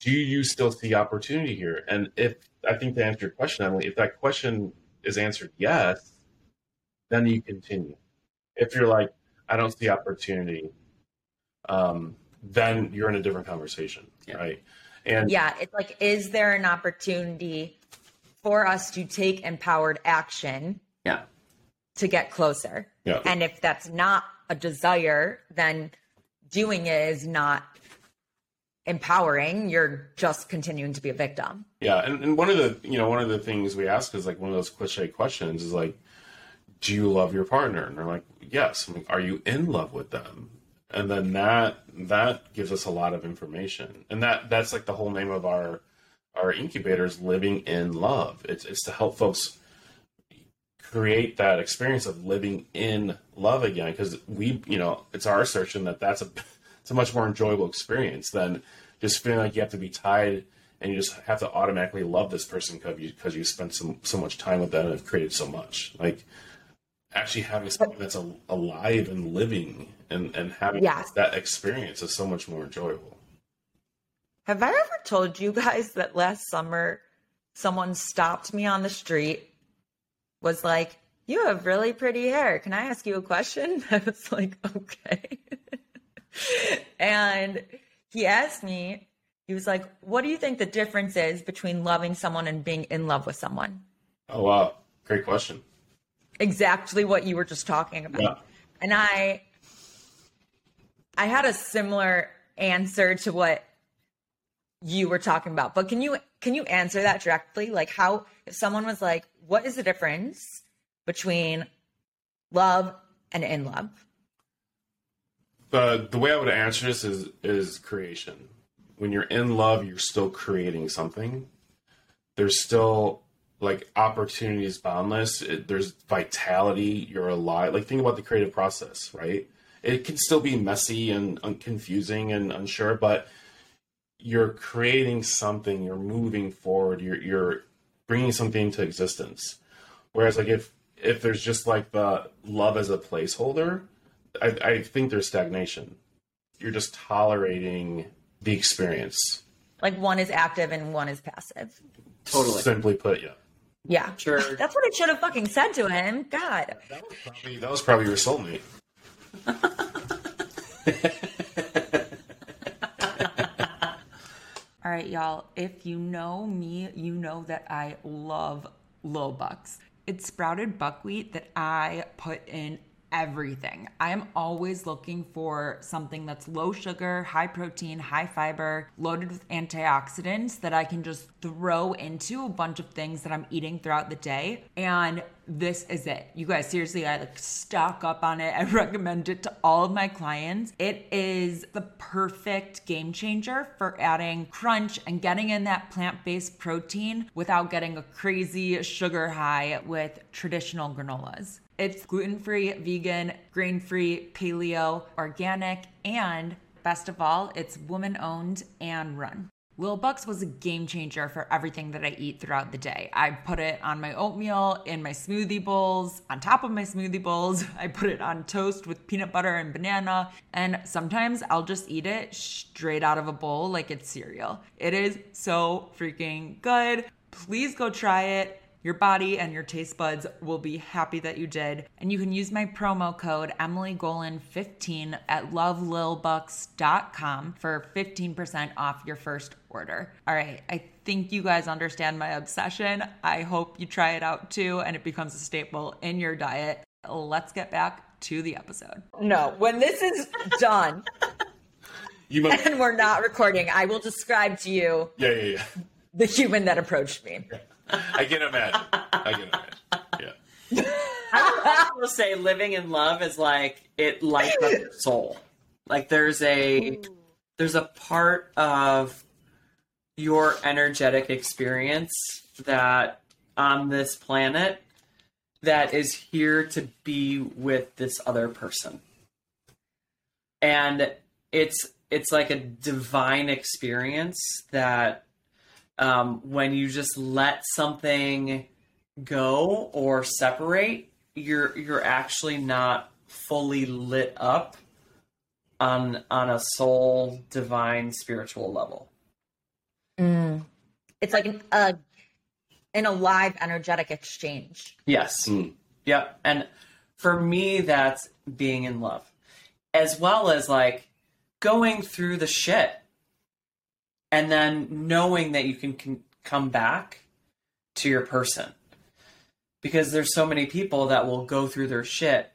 C: Do you still see opportunity here? And if I think to answer your question, Emily, if that question is answered yes, then you continue. If you're like, I don't see opportunity, um, then you're in a different conversation,
B: Yeah.
C: right? And
A: Yeah, it's like, is there an opportunity for us to take empowered action
B: Yeah.
A: to get closer?
C: Yeah.
A: And if that's not a desire, then doing it is not empowering. You're just continuing to be a victim.
C: Yeah, and, and one of the you know one of the things we ask is like one of those cliche questions is like, do you love your partner? And they're like, yes. I'm like, are you in love with them? And then that that gives us a lot of information, and that that's like the whole name of our our incubators, living in love. It's it's to help folks create that experience of living in love again because we you know it's our assertion that that's a it's a much more enjoyable experience than just feeling like you have to be tied and you just have to automatically love this person because you, because you spent so, so much time with them and have created so much like actually having something that's a, alive and living and and having
A: Yes.
C: that experience is so much more enjoyable
A: Have I ever told you guys that last summer someone stopped me on the street, was like, You have really pretty hair. Can I ask you a question? I was like, Okay. and he asked me, he was like, What do you think the difference is between loving someone and being in love with someone?
C: oh wow great question
A: exactly what you were just talking about.
C: Yeah.
A: And I I had a similar answer to what you were talking about. But can you can you answer that directly? Like how if someone was like, what is the difference between love and in love?
C: the the way I would answer this is is creation. When you're in love, you're still creating something. There's still like opportunities boundless. It, there's vitality. You're alive. Like think about the creative process, right? It can still be messy and un- confusing and unsure, but you're creating something. You're moving forward. You're you're bringing something into existence. Whereas like if if there's just like the love as a placeholder, I, I think there's stagnation. You're just tolerating the experience.
A: Like one is active and one is passive.
B: Totally.
C: Simply put, yeah.
A: Yeah.
B: Sure.
A: That's what it should have fucking said to him. God.
C: That was probably, that was probably your soulmate.
A: right, y'all. If you know me, you know that I love Lil Bucks. It's sprouted buckwheat that I put in everything. I am always looking for something that's low sugar, high protein, high fiber, loaded with antioxidants that I can just throw into a bunch of things that I'm eating throughout the day. And this is it. You guys, seriously, I like stock up on it. I recommend it to all of my clients. It is the perfect game changer for adding crunch and getting in that plant based protein without getting a crazy sugar high with traditional granolas. It's gluten free, vegan, grain free, paleo, organic, and best of all, it's woman owned and run. Lil Bucks was a game changer for everything that I eat throughout the day. I put it on my oatmeal, in my smoothie bowls, on top of my smoothie bowls. I put it on toast with peanut butter and banana. And sometimes I'll just eat it straight out of a bowl like it's cereal. It is so freaking good. Please go try it. Your body and your taste buds will be happy that you did. And you can use my promo code EmilyGolan15 at lovelilbucks.com for 15% off your first order. All right, I think you guys understand my obsession. I hope you try it out too and it becomes a staple in your diet. Let's get back to the episode. No, when this is done
C: You might,
A: and we're not recording, I will describe to you
C: yeah, yeah, yeah.
A: the human that approached me.
C: I can imagine. I can imagine. Yeah.
B: I would also say living in love is like it lights up your soul. Like there's a there's a part of your energetic experience that on this planet that is here to be with this other person. And it's it's like a divine experience that um, when you just let something go or separate, you're you're actually not fully lit up on on a soul, divine, spiritual level.
A: Mm. It's like an, uh, an alive, energetic exchange.
B: Yes.
C: Mm.
B: Yep. And for me, that's being in love, as well as like going through the shit and then knowing that you can, can come back to your person. Because there's so many people that will go through their shit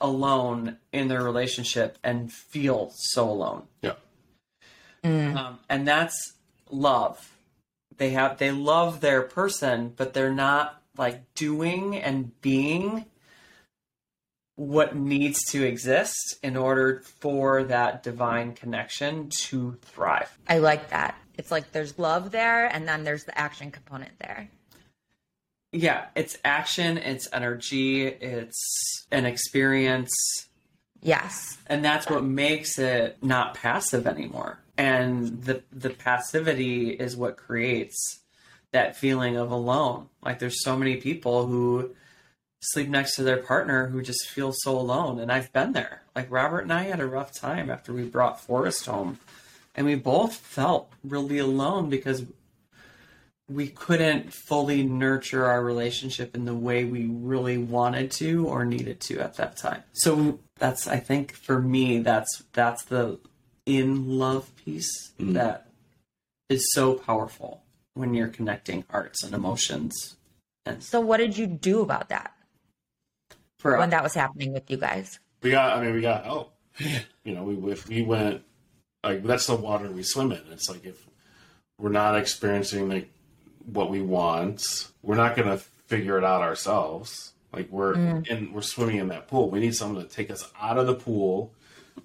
B: alone in their relationship and feel so alone.
C: Yeah.
B: Um, and that's love. They have they love their person, but they're not like doing and being what needs to exist in order for that divine connection to thrive.
A: I like that. It's like there's love there, and then there's the action component there.
B: Yeah, it's action, it's energy, it's an experience,
A: Yes.
B: and that's what makes it not passive anymore. And the the passivity is what creates that feeling of alone. Like there's so many people who sleep next to their partner who just feels so alone and I've been there. Like Robert and I had a rough time after we brought Forrest home and we both felt really alone because we couldn't fully nurture our relationship in the way we really wanted to or needed to at that time. So that's I think for me that's that's the in love piece mm-hmm. that is so powerful when you're connecting hearts and emotions.
A: And So, what did you do about that
B: For
A: when that was happening with you guys?
C: We got. I mean, we got oh, help. You know, we if we went like that's the water we swim in. It's like if we're not experiencing like what we want, we're not gonna figure it out ourselves. Like we're mm. in, we're swimming in that pool. We need someone to take us out of the pool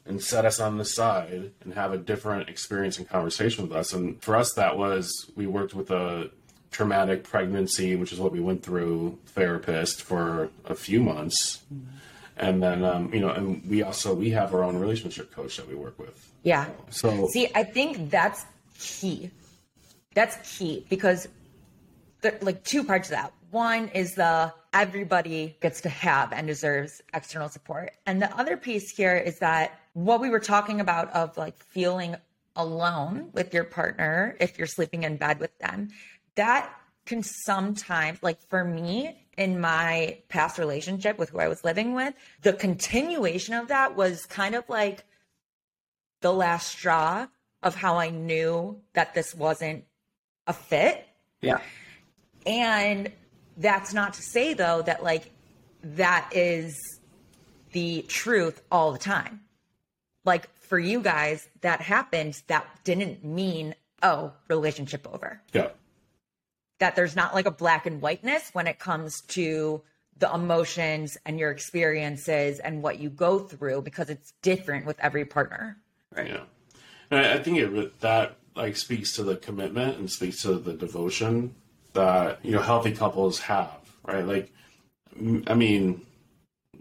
C: and set us on the side and have a different experience and conversation with us. And for us, that was we worked with a traumatic pregnancy, which is what we went through therapist for a few months. And then, um, you know, and we also we have our own relationship coach that we work with.
A: Yeah.
C: So
A: See, I think that's key. That's key because there like two parts of that. One is the everybody gets to have and deserves external support. And the other piece here is that what we were talking about of like feeling alone with your partner if you're sleeping in bed with them, that can sometimes like for me in my past relationship with who I was living with, the continuation of that was kind of like the last straw of how I knew that this wasn't a fit.
B: yeah.
A: And that's not to say though that like that is the truth all the time. Like for you guys, that happened. That didn't mean, oh, relationship over.
C: yeah,
A: That there's not like a black and whiteness when it comes to the emotions and your experiences and what you go through because it's different with every partner.
B: Right.
C: yeah. And I, think it that like speaks to the commitment and speaks to the devotion that you know healthy couples have, right? Like, I mean,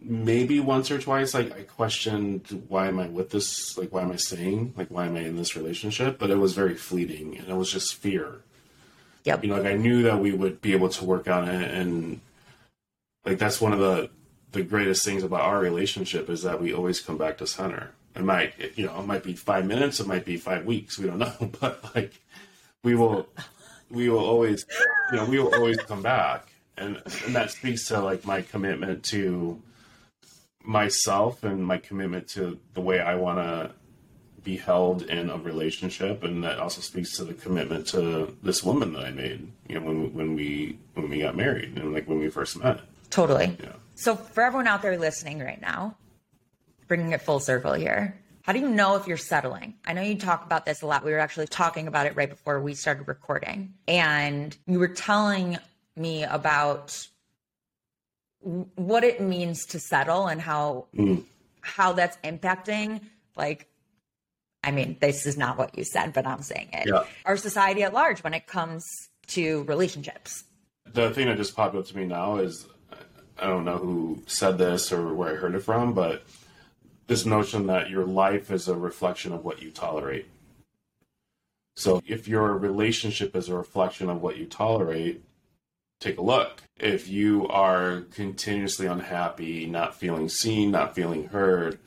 C: maybe once or twice, like I questioned why am I with this? Like, why am I staying? Like, why am I in this relationship? But it was very fleeting, and it was just fear.
A: Yep.
C: you know, like I knew that we would be able to work on it, and like that's one of the the greatest things about our relationship is that we always come back to center. It might, you know, it might be five minutes, it might be five weeks, we don't know, but like we will, we will always, you know, we will always come back, and and that speaks to like my commitment to myself and my commitment to the way I want to be held in a relationship, and that also speaks to the commitment to this woman that I made. You know, when when we when we got married and like when we first met.
A: Totally.
C: Yeah.
A: So, for everyone out there listening right now, bringing it full circle here, how do you know if you're settling? I know you talk about this a lot. We were actually talking about it right before we started recording. And you were telling me about what it means to settle and how mm. how that's impacting like I mean, this is not what you said, but I'm saying it.
C: Yeah.
A: Our society at large when it comes to relationships.
C: The thing that just popped up to me now is I don't know who said this or where I heard it from, but this notion that your life is a reflection of what you tolerate. So if your relationship is a reflection of what you tolerate, take a look. If you are continuously unhappy, not feeling seen, not feeling heard,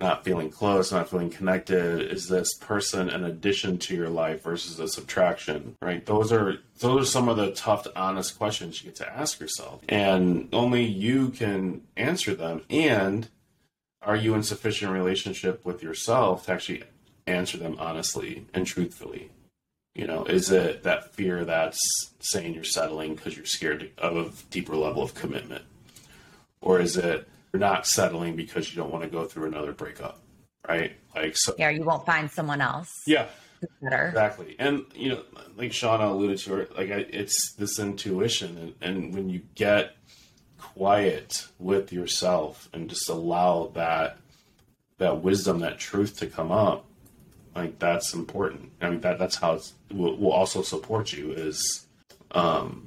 C: not feeling close, not feeling connected? Is this person an addition to your life versus a subtraction? Right? Those are those are some of the tough, honest questions you get to ask yourself, and only you can answer them. And are you in sufficient relationship with yourself to actually answer them honestly and truthfully? You know, is it that fear that's saying you're settling because you're scared of a deeper level of commitment? Or is it you're not settling because you don't want to go through another breakup? Right? Like, so.
A: Yeah, you won't find someone else.
C: Yeah.
A: Better.
C: Exactly. And, you know, like Shauna alluded to, it, like, it's this intuition. And, and when you get quiet with yourself and just allow that, that wisdom, that truth to come up, like that's important. I mean that that's how it will, will also support you is um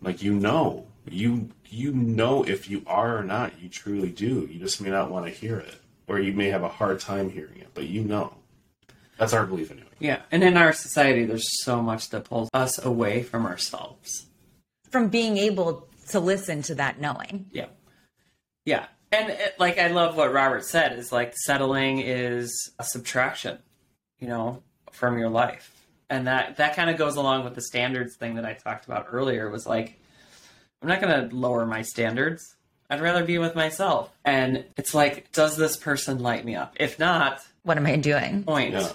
C: like you know you you know if you are or not you truly do you just may not want to hear it or you may have a hard time hearing it but you know that's our belief anyway
B: Yeah, and in our society, there's so much that pulls us away from ourselves.
A: From being able to listen to that knowing.
B: Yeah, yeah, and it, like I love what Robert said is like settling is a subtraction, you know, from your life, and that that kind of goes along with the standards thing that I talked about earlier. Was like, I'm not going to lower my standards. I'd rather be with myself, and it's like, does this person light me up? If not,
A: What am I doing?
B: point.
C: yeah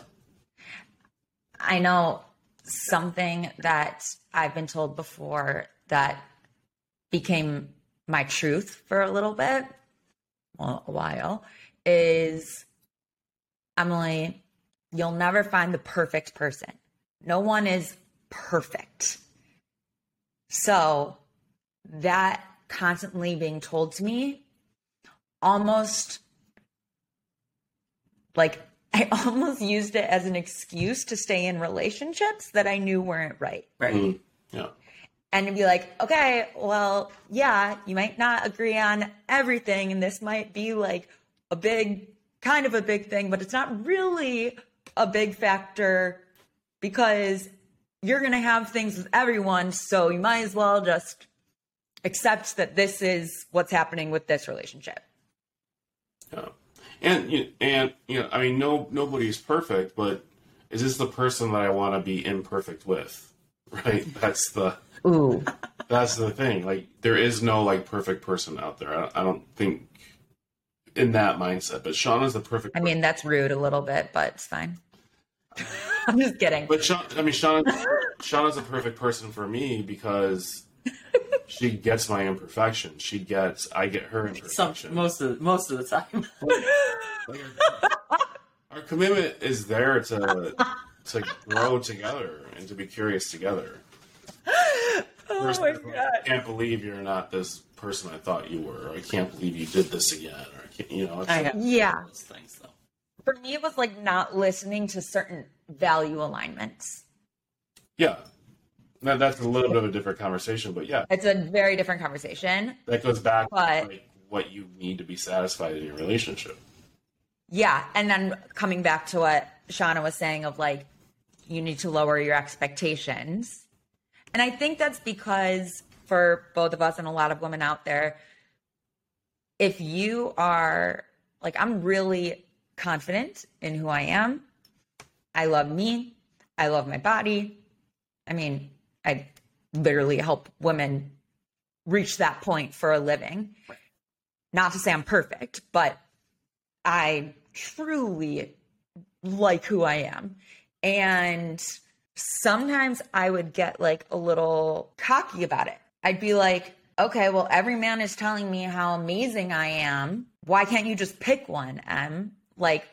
A: I know something that I've been told before that became my truth for a little bit, well, a while, is Emily, you'll never find the perfect person. No one is perfect. So that constantly being told to me almost like I almost used it as an excuse to stay in relationships that I knew weren't right.
B: Right.
C: Mhm. yeah
A: And to be like, okay, well, yeah, you might not agree on everything, and this might be like a big, kind of a big thing, but it's not really a big factor because you're going to have things with everyone. So you might as well just accept that this is what's happening with this relationship.
C: Yeah. And you and you know, I mean no nobody's perfect, but is this the person that I want to be imperfect with? Right? That's the
A: Ooh.
C: that's the thing. Like there is no like perfect person out there. I, I don't think in that mindset. But Shauna's the perfect
A: I mean, that's rude a little bit, but it's fine. I'm just kidding.
C: But Sha I mean Shauna Shauna's a perfect person for me because she gets my imperfection. She gets I get her
B: Some most of most of the time.
C: Like, our commitment is there to to grow together and to be curious together. Oh First,
A: my god!
C: I can't believe you're not this person I thought you were. Or I can't believe you did this again. Or I can't, you know, it's
B: I
C: like-
B: have
A: Yeah.
B: those things though.
A: For me, it was like not listening to certain value alignments.
C: yeah. Now, that's a little bit of a different conversation, but yeah,
A: It's a very different conversation.
C: that goes back
A: But-
C: to like what you need to be satisfied in your relationship.
A: Yeah. And then coming back to what Shauna was saying of like, you need to lower your expectations. And I think that's because for both of us and a lot of women out there, if you are like, I'm really confident in who I am, I love me, I love my body. I mean, I literally help women reach that point for a living. Not to say I'm perfect, but I truly like who I am. And sometimes I would get like a little cocky about it. I'd be like, okay, well, every man is telling me how amazing I am. Why can't you just pick one, Em? Like,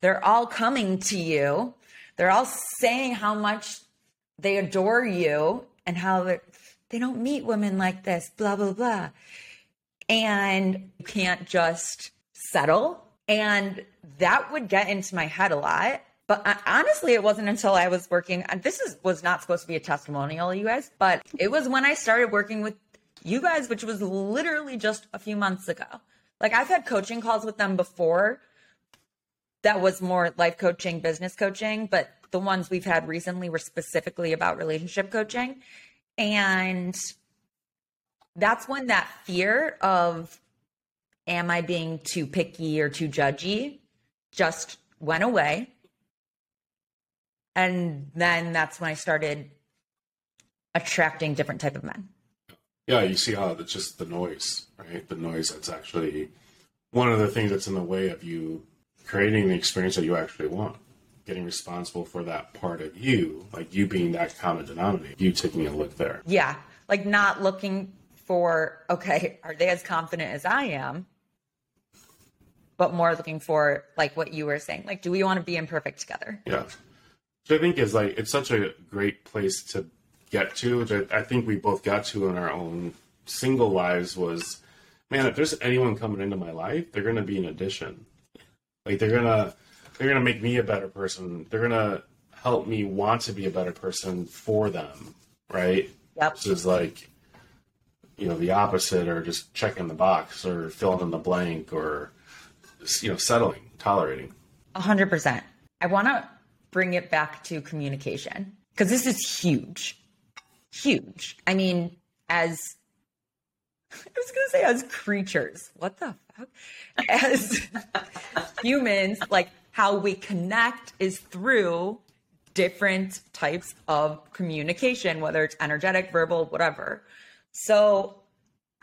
A: they're all coming to you. They're all saying how much they adore you and how they don't meet women like this, blah, blah, blah and you can't just settle. And that would get into my head a lot. But honestly, it wasn't until I was working. This is was not supposed to be a testimonial, you guys, but it was when I started working with you guys, which was literally just a few months ago. Like I've had coaching calls with them before. That was more life coaching, business coaching, but the ones we've had recently were specifically about relationship coaching. And that's when that fear of am I being too picky or too judgy just went away. And then that's when I started attracting different type of men.
C: Yeah, you see how it's just the noise, right? The noise that's actually one of the things that's in the way of you creating the experience that you actually want. Getting responsible for that part of you, like you being that common denominator, you taking a look there.
A: Yeah. Like not looking for, okay, are they as confident as I am? But more looking for like what you were saying. Like, do we want to be imperfect together?
C: Yeah. Which I think is like it's such a great place to get to, which I, I think we both got to in our own single lives was man, if there's anyone coming into my life, they're gonna be an addition. Like they're gonna they're gonna make me a better person. They're gonna help me want to be a better person for them, right?
A: Yep.
C: This is like you know the opposite, or just checking the box, or filling in the blank, or you know settling, tolerating.
A: A hundred percent. I want to bring it back to communication because this is huge, huge. I mean, as I was going to say, as creatures, what the fuck? As humans, like how we connect is through different types of communication, whether it's energetic, verbal, whatever. So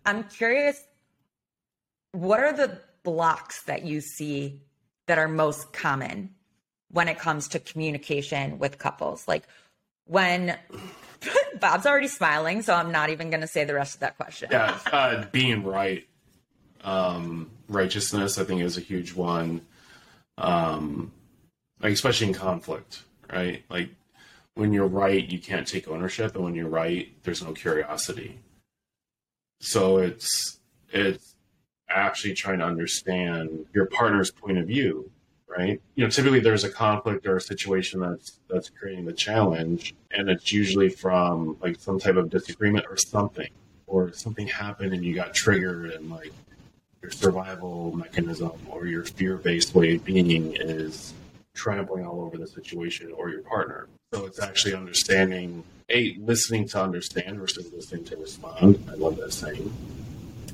A: I'm curious, what are the blocks that you see that are most common when it comes to communication with couples? Like when Bob's already smiling, so I'm not even going to say the rest of that question.
C: Yeah, uh, being right, um, righteousness, I think is a huge one. Um, like especially in conflict, right? Like when you're right, you can't take ownership, and when you're right, there's no curiosity. So it's it's actually trying to understand your partner's point of view, right? You know, typically there's a conflict or a situation that's that's creating the challenge, and it's usually from like some type of disagreement or something, or something happened and you got triggered, and like your survival mechanism or your fear-based way of being is trampling all over the situation or your partner. So it's actually understanding, a listening to understand versus listening to respond. I love that saying.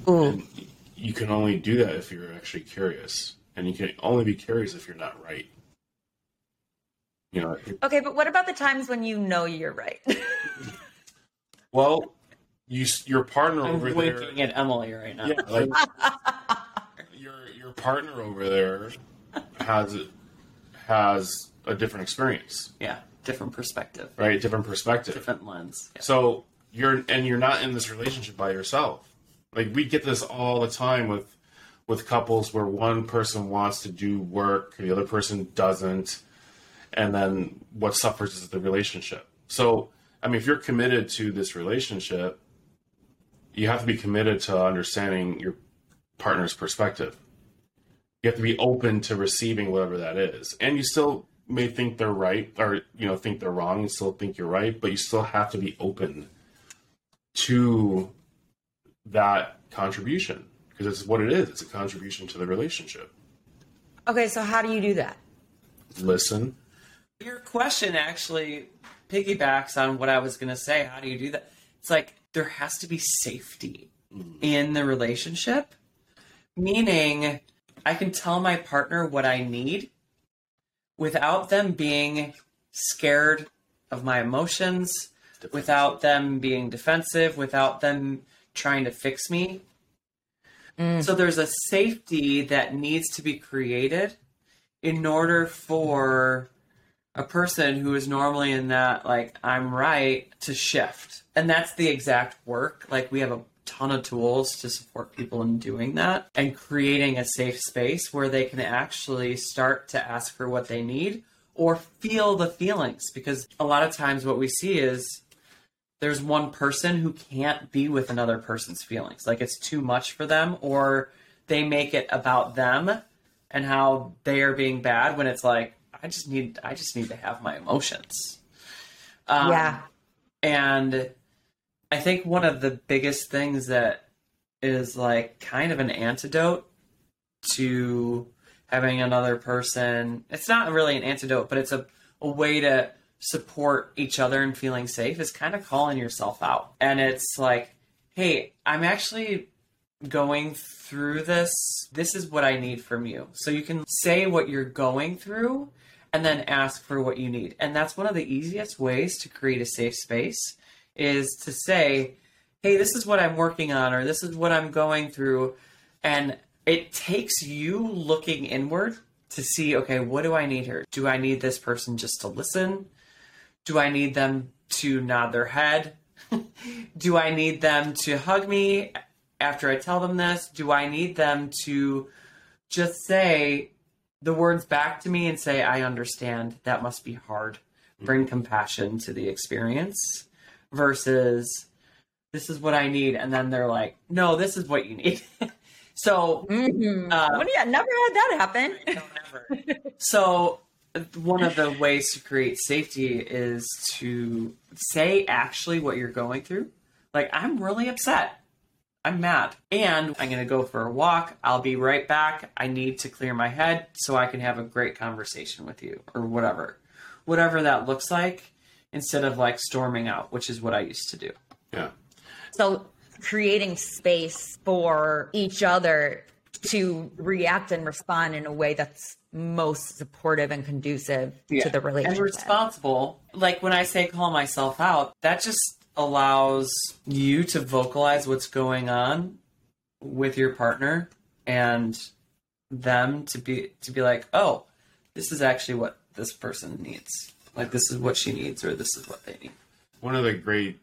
C: And you can only do that if you're actually curious, and you can only be curious if you're not right. You know,
A: Okay, but what about the times when you know you're right?
C: well, you your partner
B: I'm
C: over there.
B: winking at Emily right now.
C: Yeah, like your your partner over there has has a different experience,
B: Yeah, different perspective,
C: right? Different perspective.
B: different lens. Yeah.
C: So you're and you're not in this relationship by yourself. Like we get this all the time with with couples where one person wants to do work, the other person doesn't, and then what suffers is the relationship. So I mean, if you're committed to this relationship, you have to be committed to understanding your partner's perspective. You have to be open to receiving whatever that is, and you still may think they're right or you know think they're wrong and still think you're right but you still have to be open to that contribution because it's what it is it's a contribution to the relationship
A: okay, so how do you do that?
C: listen
B: Your question actually piggybacks on what I was going to say. How do you do that? It's like there has to be safety mm. in the relationship, meaning I can tell my partner what I need without them being scared of my emotions, without them being defensive, without them trying to fix me. Mm. So there's a safety that needs to be created in order for a person who is normally in that like I'm right to shift. And that's the exact work. Like we have a ton of tools to support people in doing that and creating a safe space where they can actually start to ask for what they need or feel the feelings because a lot of times what we see is there's one person who can't be with another person's feelings. Like it's too much for them, or they make it about them and how they are being bad when it's like, I just need I just need to have my emotions. Um,
A: yeah.
B: And I think one of the biggest things that is like kind of an antidote to having another person, it's not really an antidote, but it's a, a way to support each other and feeling safe is kind of calling yourself out. And it's like, hey, I'm actually going through this. This is what I need from you. So you can say what you're going through and then ask for what you need. And that's one of the easiest ways to create a safe space is to say, hey, this is what I'm working on, or this is what I'm going through. And it takes you looking inward to see, okay, what do I need here? Do I need this person just to listen? Do I need them to nod their head? do I need them to hug me after I tell them this? Do I need them to just say the words back to me and say, I understand that must be hard? Mm-hmm. Bring compassion to the experience versus this is what I need. And then they're like, no, this is what you need. so,
A: mm-hmm. uh, well, yeah, never had that happen.
B: No, never. so, one of the ways to create safety is to say actually what you're going through. Like, I'm really upset. I'm mad. And I'm going to go for a walk. I'll be right back. I need to clear my head so I can have a great conversation with you or whatever. Whatever that looks like instead of like storming out, which is what I used to do.
C: Yeah.
A: So creating space for each other to react and respond in a way that's most supportive and conducive yeah. to the relationship.
B: And responsible. Like when I say call myself out, that just allows you to vocalize what's going on with your partner and them to be to be like, "Oh, this is actually what this person needs. Like this is what she needs or this is what they need."
C: One of the great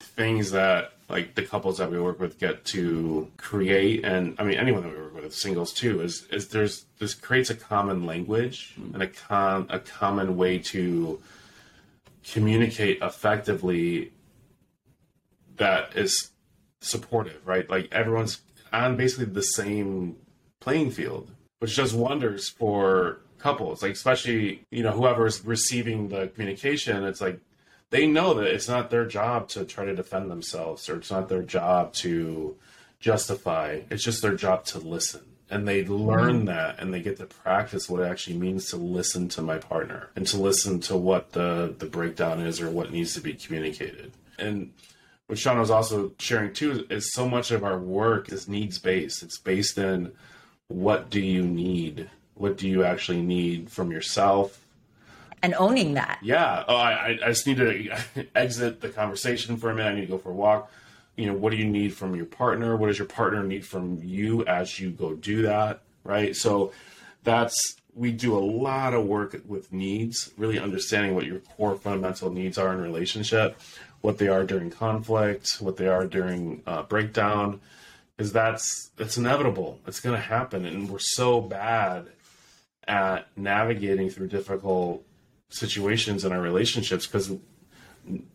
C: things that like the couples that we work with get to create and i mean anyone that we work with singles too is is there's this creates a common language mm-hmm. and a con a common way to communicate effectively that is supportive right like everyone's on basically the same playing field which does wonders for couples like especially you know whoever's receiving the communication it's like they know that it's not their job to try to defend themselves or it's not their job to justify. It's just their job to listen. And they learn mm-hmm. that and they get to practice what it actually means to listen to my partner and to listen to what the, the breakdown is or what needs to be communicated. And what Shauna was also sharing too is so much of our work is needs based. It's based in what do you need? What do you actually need from yourself,
A: and owning that.
C: Yeah. Oh, I, I just need to exit the conversation for a minute. I need to go for a walk. You know, what do you need from your partner? What does your partner need from you as you go do that? Right. So that's, we do a lot of work with needs, really understanding what your core fundamental needs are in relationship, what they are during conflict, what they are during uh, breakdown, is that's it's inevitable. It's going to happen, and we're so bad at navigating through difficult situations in our relationships because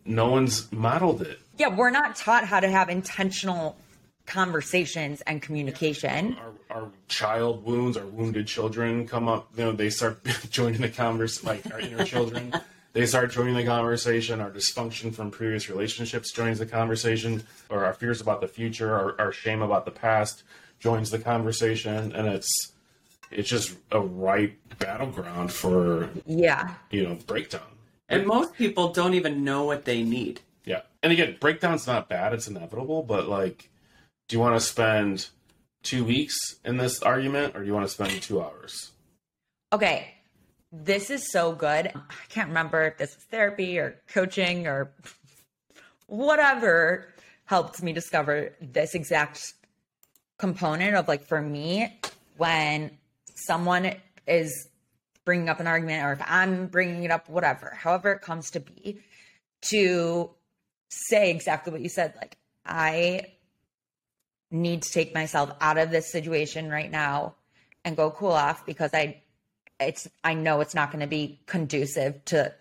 C: no one's modeled it.
A: Yeah, we're not taught how to have intentional conversations and communication.
C: Our, our, child wounds, our wounded children come up, you know, they start joining the conversation, like our inner children. They start joining the conversation. Our dysfunction from previous relationships joins the conversation, or our fears about the future, our, our shame about the past joins the conversation, and it's it's just a ripe battleground for
A: yeah.
C: you know breakdown.
B: And most people don't even know what they need.
C: Yeah. And again breakdown's not bad it's inevitable but like do you want to spend two weeks in this argument or do you want to spend two hours?
A: Okay. This is so good. I can't remember if this was therapy or coaching or whatever helped me discover this exact component of like for me when someone is bringing up an argument or if I'm bringing it up, whatever, however it comes to be, to say exactly what you said. Like, I need to take myself out of this situation right now and go cool off because I it's I know it's not going to be conducive to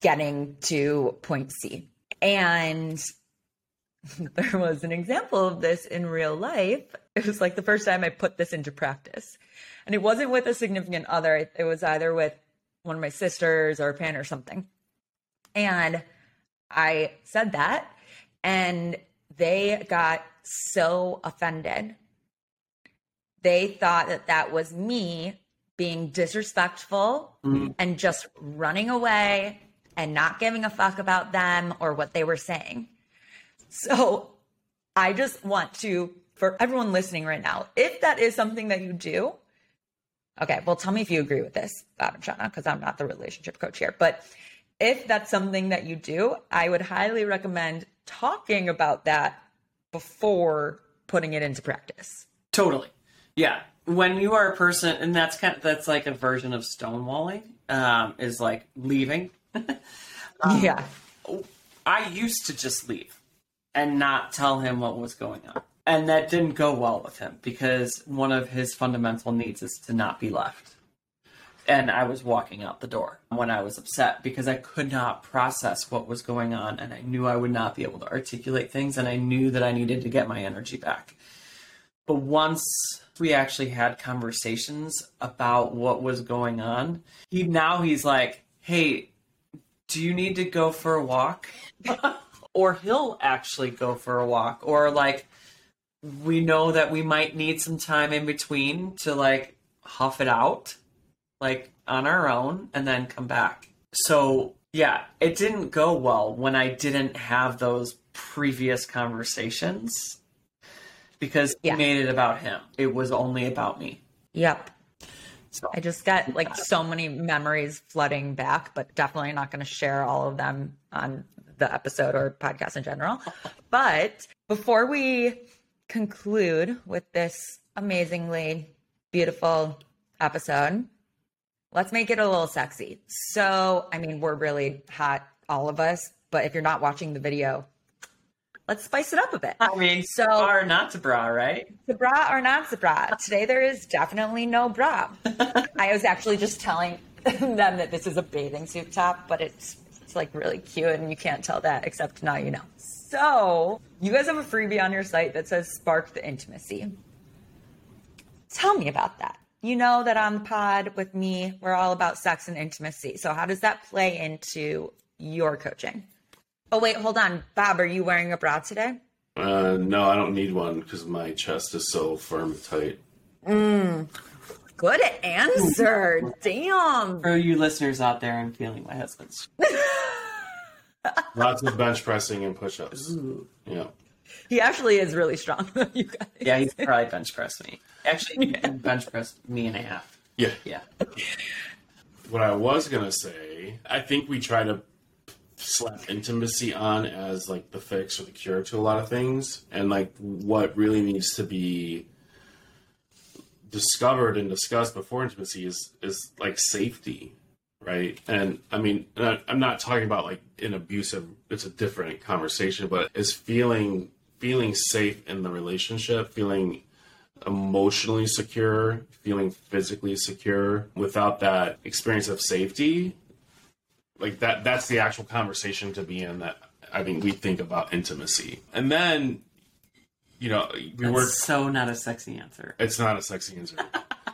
A: getting to point C. And there was an example of this in real life. It was like the first time I put this into practice. And it wasn't with a significant other, it was either with one of my sisters or a parent or something. And I said that, and they got so offended. They thought that that was me being disrespectful mm. and just running away and not giving a fuck about them or what they were saying. So I just want to, for everyone listening right now, if that is something that you do, okay, well, tell me if you agree with this, Bob and Shauna, because I'm not the relationship coach here. But if that's something that you do, I would highly recommend talking about that before putting it into practice.
B: Totally. Yeah. When you are a person, and that's kind of, that's like a version of stonewalling, um, is like leaving.
A: Um, yeah.
B: I used to just leave and not tell him what was going on. And that didn't go well with him because one of his fundamental needs is to not be left. And I was walking out the door when I was upset because I could not process what was going on and I knew I would not be able to articulate things and I knew that I needed to get my energy back. But once we actually had conversations about what was going on, he now he's like, "Hey, do you need to go for a walk?" or he'll actually go for a walk or like we know that we might need some time in between to like huff it out like on our own and then come back. So, yeah, it didn't go well when I didn't have those previous conversations because
A: Yeah.
B: he made it about him. It was only about me.
A: Yep.
B: So,
A: I just got like so many memories flooding back, but definitely not going to share all of them on the episode or podcast in general. But before we conclude with this amazingly beautiful episode, let's make it a little sexy. So, I mean, we're really hot, all of us, but if you're not watching the video, let's spice it up a bit.
B: I mean,
A: So-
B: so or not to bra, right?
A: To bra or not to bra? Today there is definitely no bra. I was actually just telling them that this is a bathing suit top, but it's it's like really cute and you can't tell that except now you know. So you guys have a freebie on your site that says spark the intimacy. Tell me about that. You know that on the pod with me, we're all about sex and intimacy. So how does that play into your coaching? Oh wait, hold on. Bob, are you wearing a bra today?
C: Uh, no, I don't need one because my chest is so firm and tight.
A: Good answer. Damn.
B: For you listeners out there, I'm feeling my husband's.
C: Lots of bench pressing and push-ups. Yeah.
A: He actually is really strong. you guys.
B: Yeah, he's probably bench pressed me. Actually, he bench pressed me and a half.
C: Yeah.
B: Yeah.
C: What I was gonna say, I think we try to slap intimacy on as like the fix or the cure to a lot of things, and like what really needs to be discovered and discussed before intimacy is is like safety, right? And I mean, and I, I'm not talking about like an abusive. It's a different conversation, but is feeling feeling safe in the relationship, feeling emotionally secure, feeling physically secure without that experience of safety. Like that that's the actual conversation to be in that I think we think about intimacy. And then you know, we were
B: so not a sexy answer.
C: it's not a sexy answer.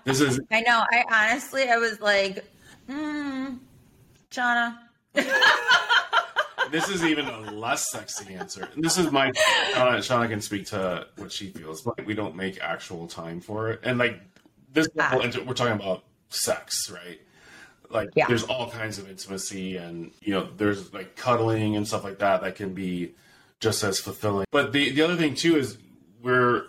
C: this is
A: I know. I honestly, I was like, hmm, Jana.
C: this is even a less sexy answer. This is my Shauna, Shauna can speak to what she feels, but we don't make actual time for it. And like this,
A: Ah.
C: we're talking about sex, right? Like
A: Yeah.
C: there's all kinds of intimacy, and you know, there's like cuddling and stuff like that that can be just as fulfilling. But the the other thing too is we're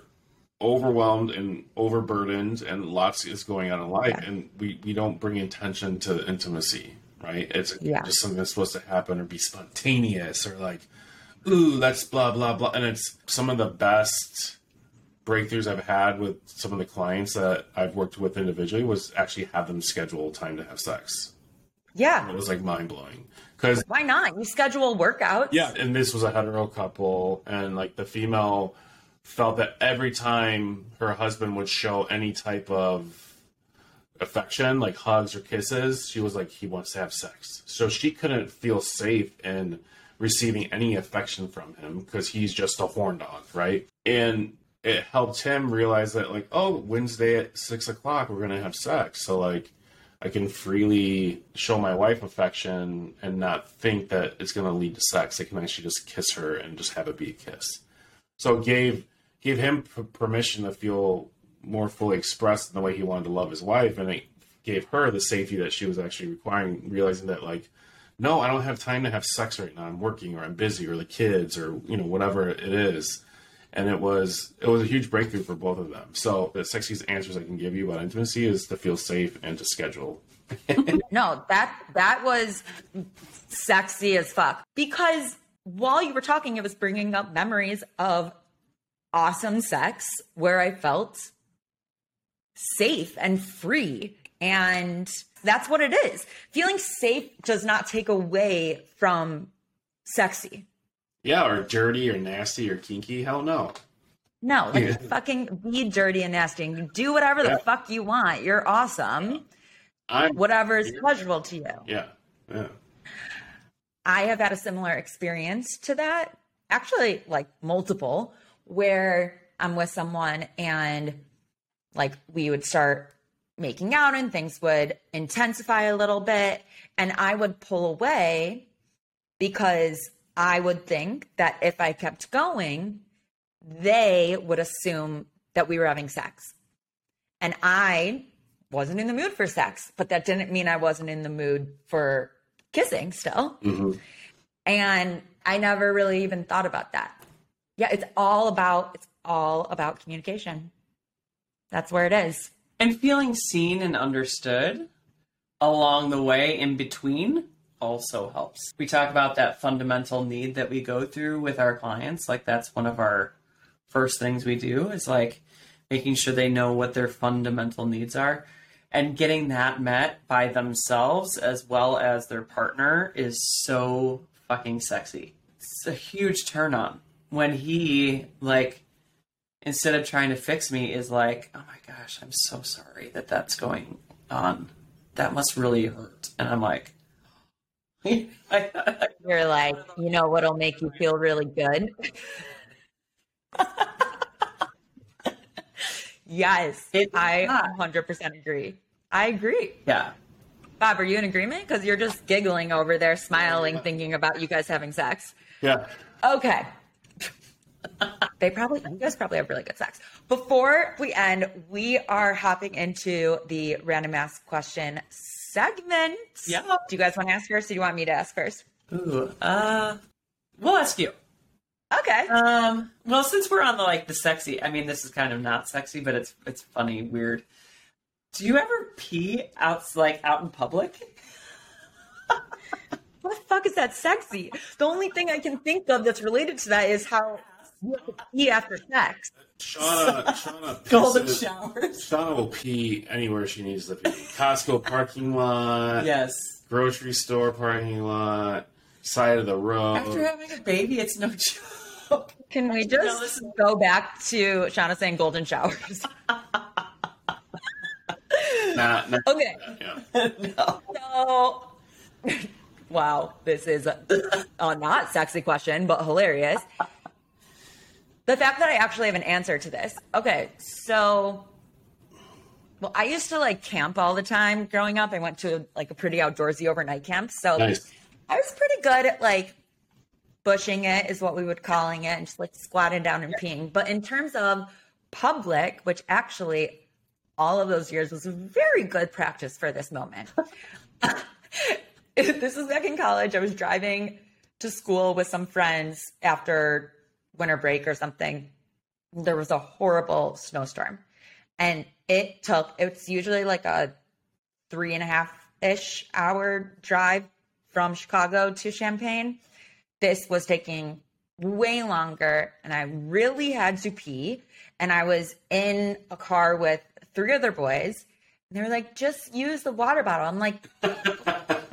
C: overwhelmed and overburdened and lots is going on in life
A: Yeah.
C: and we, we don't bring intention to intimacy right it's
A: Yeah.
C: just something that's supposed to happen or be spontaneous or like ooh that's blah blah blah and it's some of the best breakthroughs i've had with some of the clients that i've worked with individually was actually have them schedule time to have sex
A: Yeah.
C: it was like mind-blowing because
A: Why not? You schedule workouts.
C: yeah, and this was a hetero couple, and like the female felt that every time her husband would show any type of affection, like hugs or kisses, she was like, he wants to have sex. So she couldn't feel safe in receiving any affection from him because he's just a horn dog, right? And it helped him realize that, like, oh, Wednesday at six o'clock, we're gonna have sex. So like, I can freely show my wife affection and not think that it's going to lead to sex. I can actually just kiss her and just have it be a kiss. So it gave gave him permission to feel more fully expressed in the way he wanted to love his wife, and it gave her the safety that she was actually requiring, realizing that like, no, I don't have time to have sex right now. I'm working or I'm busy or the kids or you know whatever it is, and it was it was a huge breakthrough for both of them. So the sexiest answers I can give you about intimacy is to feel safe and to schedule.
A: no, that that was sexy as fuck because while you were talking, it was bringing up memories of awesome sex where I felt safe and free. And that's what it is. Feeling safe does not take away from sexy.
C: Yeah, or dirty or nasty or kinky. Hell no.
A: No, like yeah. fucking be dirty and nasty and do whatever the yeah. fuck you want. You're awesome. I'm, whatever is pleasurable to you.
C: Yeah. Yeah.
A: I have had a similar experience to that, actually, like multiple, where I'm with someone and like we would start making out and things would intensify a little bit. And I would pull away because I would think that if I kept going, they would assume that we were having sex. And I wasn't in the mood for sex, but that didn't mean I wasn't in the mood for kissing still. Mm-hmm. And I never really even thought about that. Yeah, it's all about it's all about communication. That's where it is.
B: And feeling seen and understood along the way in between also helps. We talk about that fundamental need that we go through with our clients. Like that's one of our first things we do is like making sure they know what their fundamental needs are and getting that met by themselves as well as their partner is so fucking sexy. It's a huge turn on when he like instead of trying to fix me is like, "Oh my gosh, I'm so sorry that that's going on. That must really hurt." And I'm like
A: You're like, "You know what'll make you feel really good?" yes, I 100% agree. I agree.
B: Yeah.
A: Bob, are you in agreement? Because you're just giggling over there, smiling, thinking about you guys having sex.
C: Yeah.
A: Okay. They probably, you guys probably have really good sex. Before we end, we are hopping into the random ask question segment.
B: Yeah.
A: Do you guys want to ask first or do you want me to ask first?
B: Ooh, uh, we'll ask you.
A: Okay.
B: Um, well, since we're on the like the sexy, I mean, this is kind of not sexy, but it's it's funny, weird. Do you ever pee out like out in public?
A: what the fuck is that sexy? The only thing I can think of that's related to that is how you have to pee after sex.
C: Shauna, Shauna,
B: golden showers.
C: Shauna will pee anywhere she needs to pee. Costco parking lot.
B: Yes.
C: Grocery store parking lot. Side of the road.
B: After having a baby, it's no joke.
A: Can we just go back to Shauna saying golden showers?
C: Nah, nah,
A: okay. Yeah. no. So, wow, this is a, a not sexy question, but hilarious. The fact that I actually have an answer to this. Okay, so well, I used to like camp all the time growing up. I went to like a pretty outdoorsy overnight camp. So nice. I was pretty good at like bushing it is what we would calling it and just like squatting down and peeing. But in terms of public, which actually all of those years was very good practice for this moment. this was back in college. I was driving to school with some friends after winter break or something. There was a horrible snowstorm. And it took, it's usually like a three and a half ish hour drive from Chicago to Champaign. This was taking way longer and I really had to pee. And I was in a car with three other boys. And they were like, just use the water bottle. I'm like,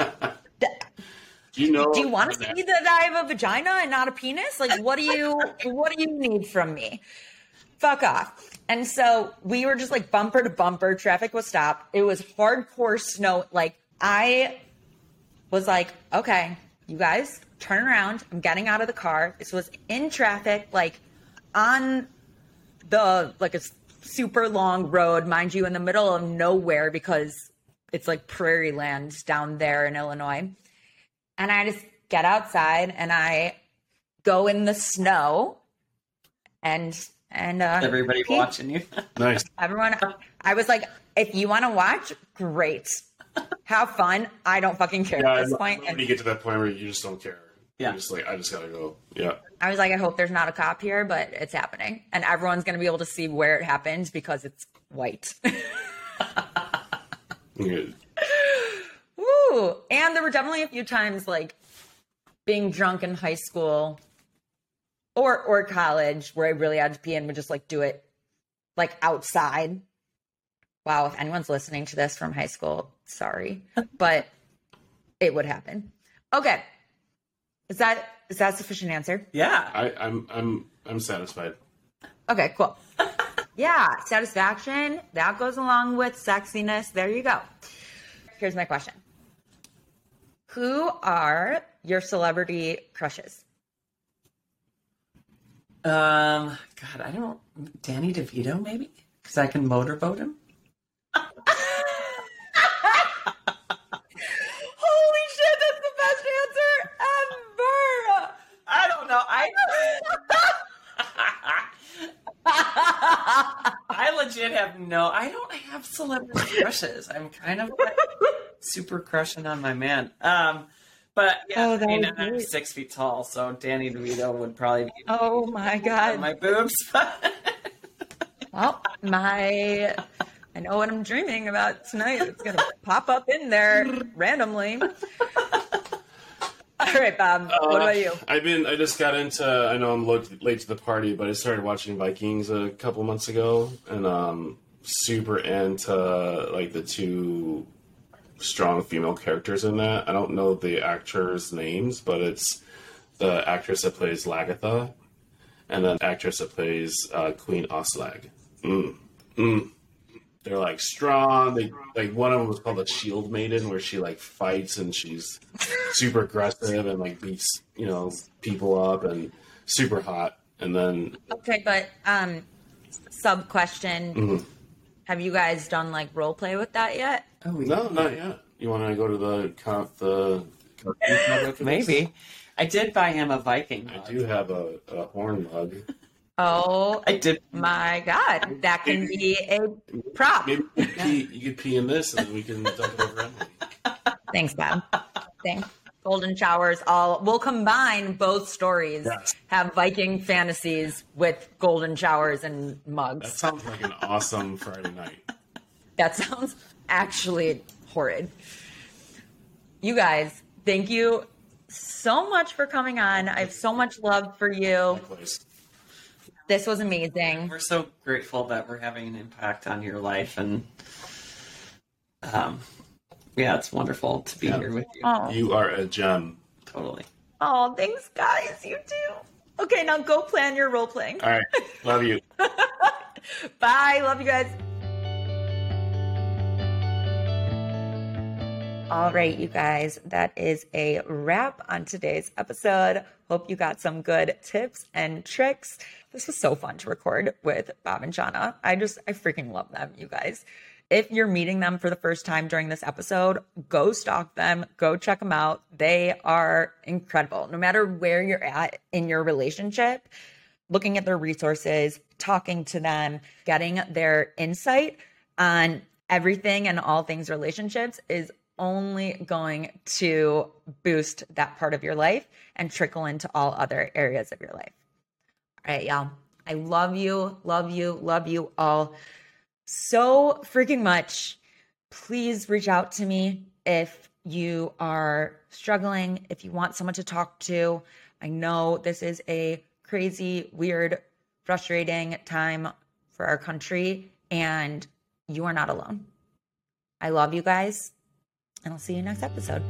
A: do
C: you know?
A: Do you want to see that I have a vagina and not a penis? Like, what do you, what do you need from me? Fuck off. And so we were just like bumper to bumper. Traffic was stopped. It was hardcore snow. Like, I was like, okay, you guys turn around. I'm getting out of the car. This was in traffic, like on the, like a super long road, mind you, in the middle of nowhere because it's like prairie land down there in Illinois. And I just get outside and I go in the snow and and uh,
B: everybody pee. watching you.
C: nice.
A: Everyone, I was like, if you want to watch, great. Have fun. I don't fucking care yeah, at this point.
C: When you get to that point where you just don't care.
B: Yeah.
C: I'm just like I just gotta go. Yeah.
A: I was like, I hope there's not a cop here, but it's happening. And everyone's going to be able to see where it happened because it's white.
C: Yeah.
A: Ooh. And there were definitely a few times like being drunk in high school or or college where I really had to pee and would just like do it like outside. Wow, if anyone's listening to this from high school, sorry. But it would happen. Okay. Is that is that a sufficient answer?
B: Yeah.
C: I, I'm I'm I'm satisfied.
A: Okay, cool. yeah, satisfaction. That goes along with sexiness. There you go. Here's my question Who are your celebrity crushes?
B: Um, God, I don't. Danny DeVito, maybe? Because I can motorboat him.
A: Holy shit, that's the best answer ever!
B: I don't know. I. I legit have no. I don't have celebrity crushes. I'm kind of like super crushing on my man. Um, but yeah,
A: Oh,
B: I
A: that
B: mean, I'm
A: great.
B: six feet tall, so Danny DeVito would probably be
A: Oh my god.
B: my boobs.
A: Well, my I know what I'm dreaming about tonight. It's gonna pop up in there randomly. All right, Bob. what about you?
C: I've been. I just got into. I know I'm late, late to the party, but I started watching Vikings a couple months ago, and um, super into like the two strong female characters in that. I don't know the actors' names, but it's the actress that plays Lagertha, and then actress that plays uh, Queen Aslaug. Mm. Mm. They're like strong. They like one of them was called the Shield Maiden, where she like fights and she's super aggressive and like beats you know people up and super hot. And then
A: Okay, but um, sub question:
C: Mhm.
A: Have you guys done like role play with that yet?
B: oh,
C: no, not yet. You want to go to the co- the cartoon club after this?
B: maybe. I did buy him a Viking.
C: I do have a, a horn mug.
A: Oh
B: I did.
A: my god, that can be a prop.
C: Maybe you could, pee, you could pee in this, and we can dump it over Emily.
A: Thanks, Bob. Thanks. Golden showers. All we'll combine both stories.
C: Yes.
A: Have Viking fantasies with golden showers and mugs That
C: sounds like an awesome Friday night.
A: That sounds actually horrid. You guys, thank you so much for coming on. I have so much love for you.
C: Place.
A: This was amazing.
B: We're so grateful that we're having an impact on your life, and um, yeah, it's wonderful to be
C: Yeah.
B: here with you.
A: Oh,
C: You are a gem.
B: Totally.
A: oh, thanks, guys. You too. Okay, now go plan your role playing.
C: All right, love you.
A: Bye. Love you guys. All right, you guys, that is a wrap on today's episode. Hope you got some good tips and tricks. This was so fun to record with Bob and Shauna. I just, I freaking love them, you guys. If you're meeting them for the first time during this episode, go stalk them, go check them out. They are incredible. No matter where you're at in your relationship, looking at their resources, talking to them, getting their insight on everything and all things relationships is only going to boost that part of your life and trickle into all other areas of your life. All right, y'all. I love you, love you, love you all so freaking much. Please reach out to me if you are struggling, if you want someone to talk to. I know this is a crazy, weird, frustrating time for our country, and you are not alone. I love you guys, and I'll see you next episode.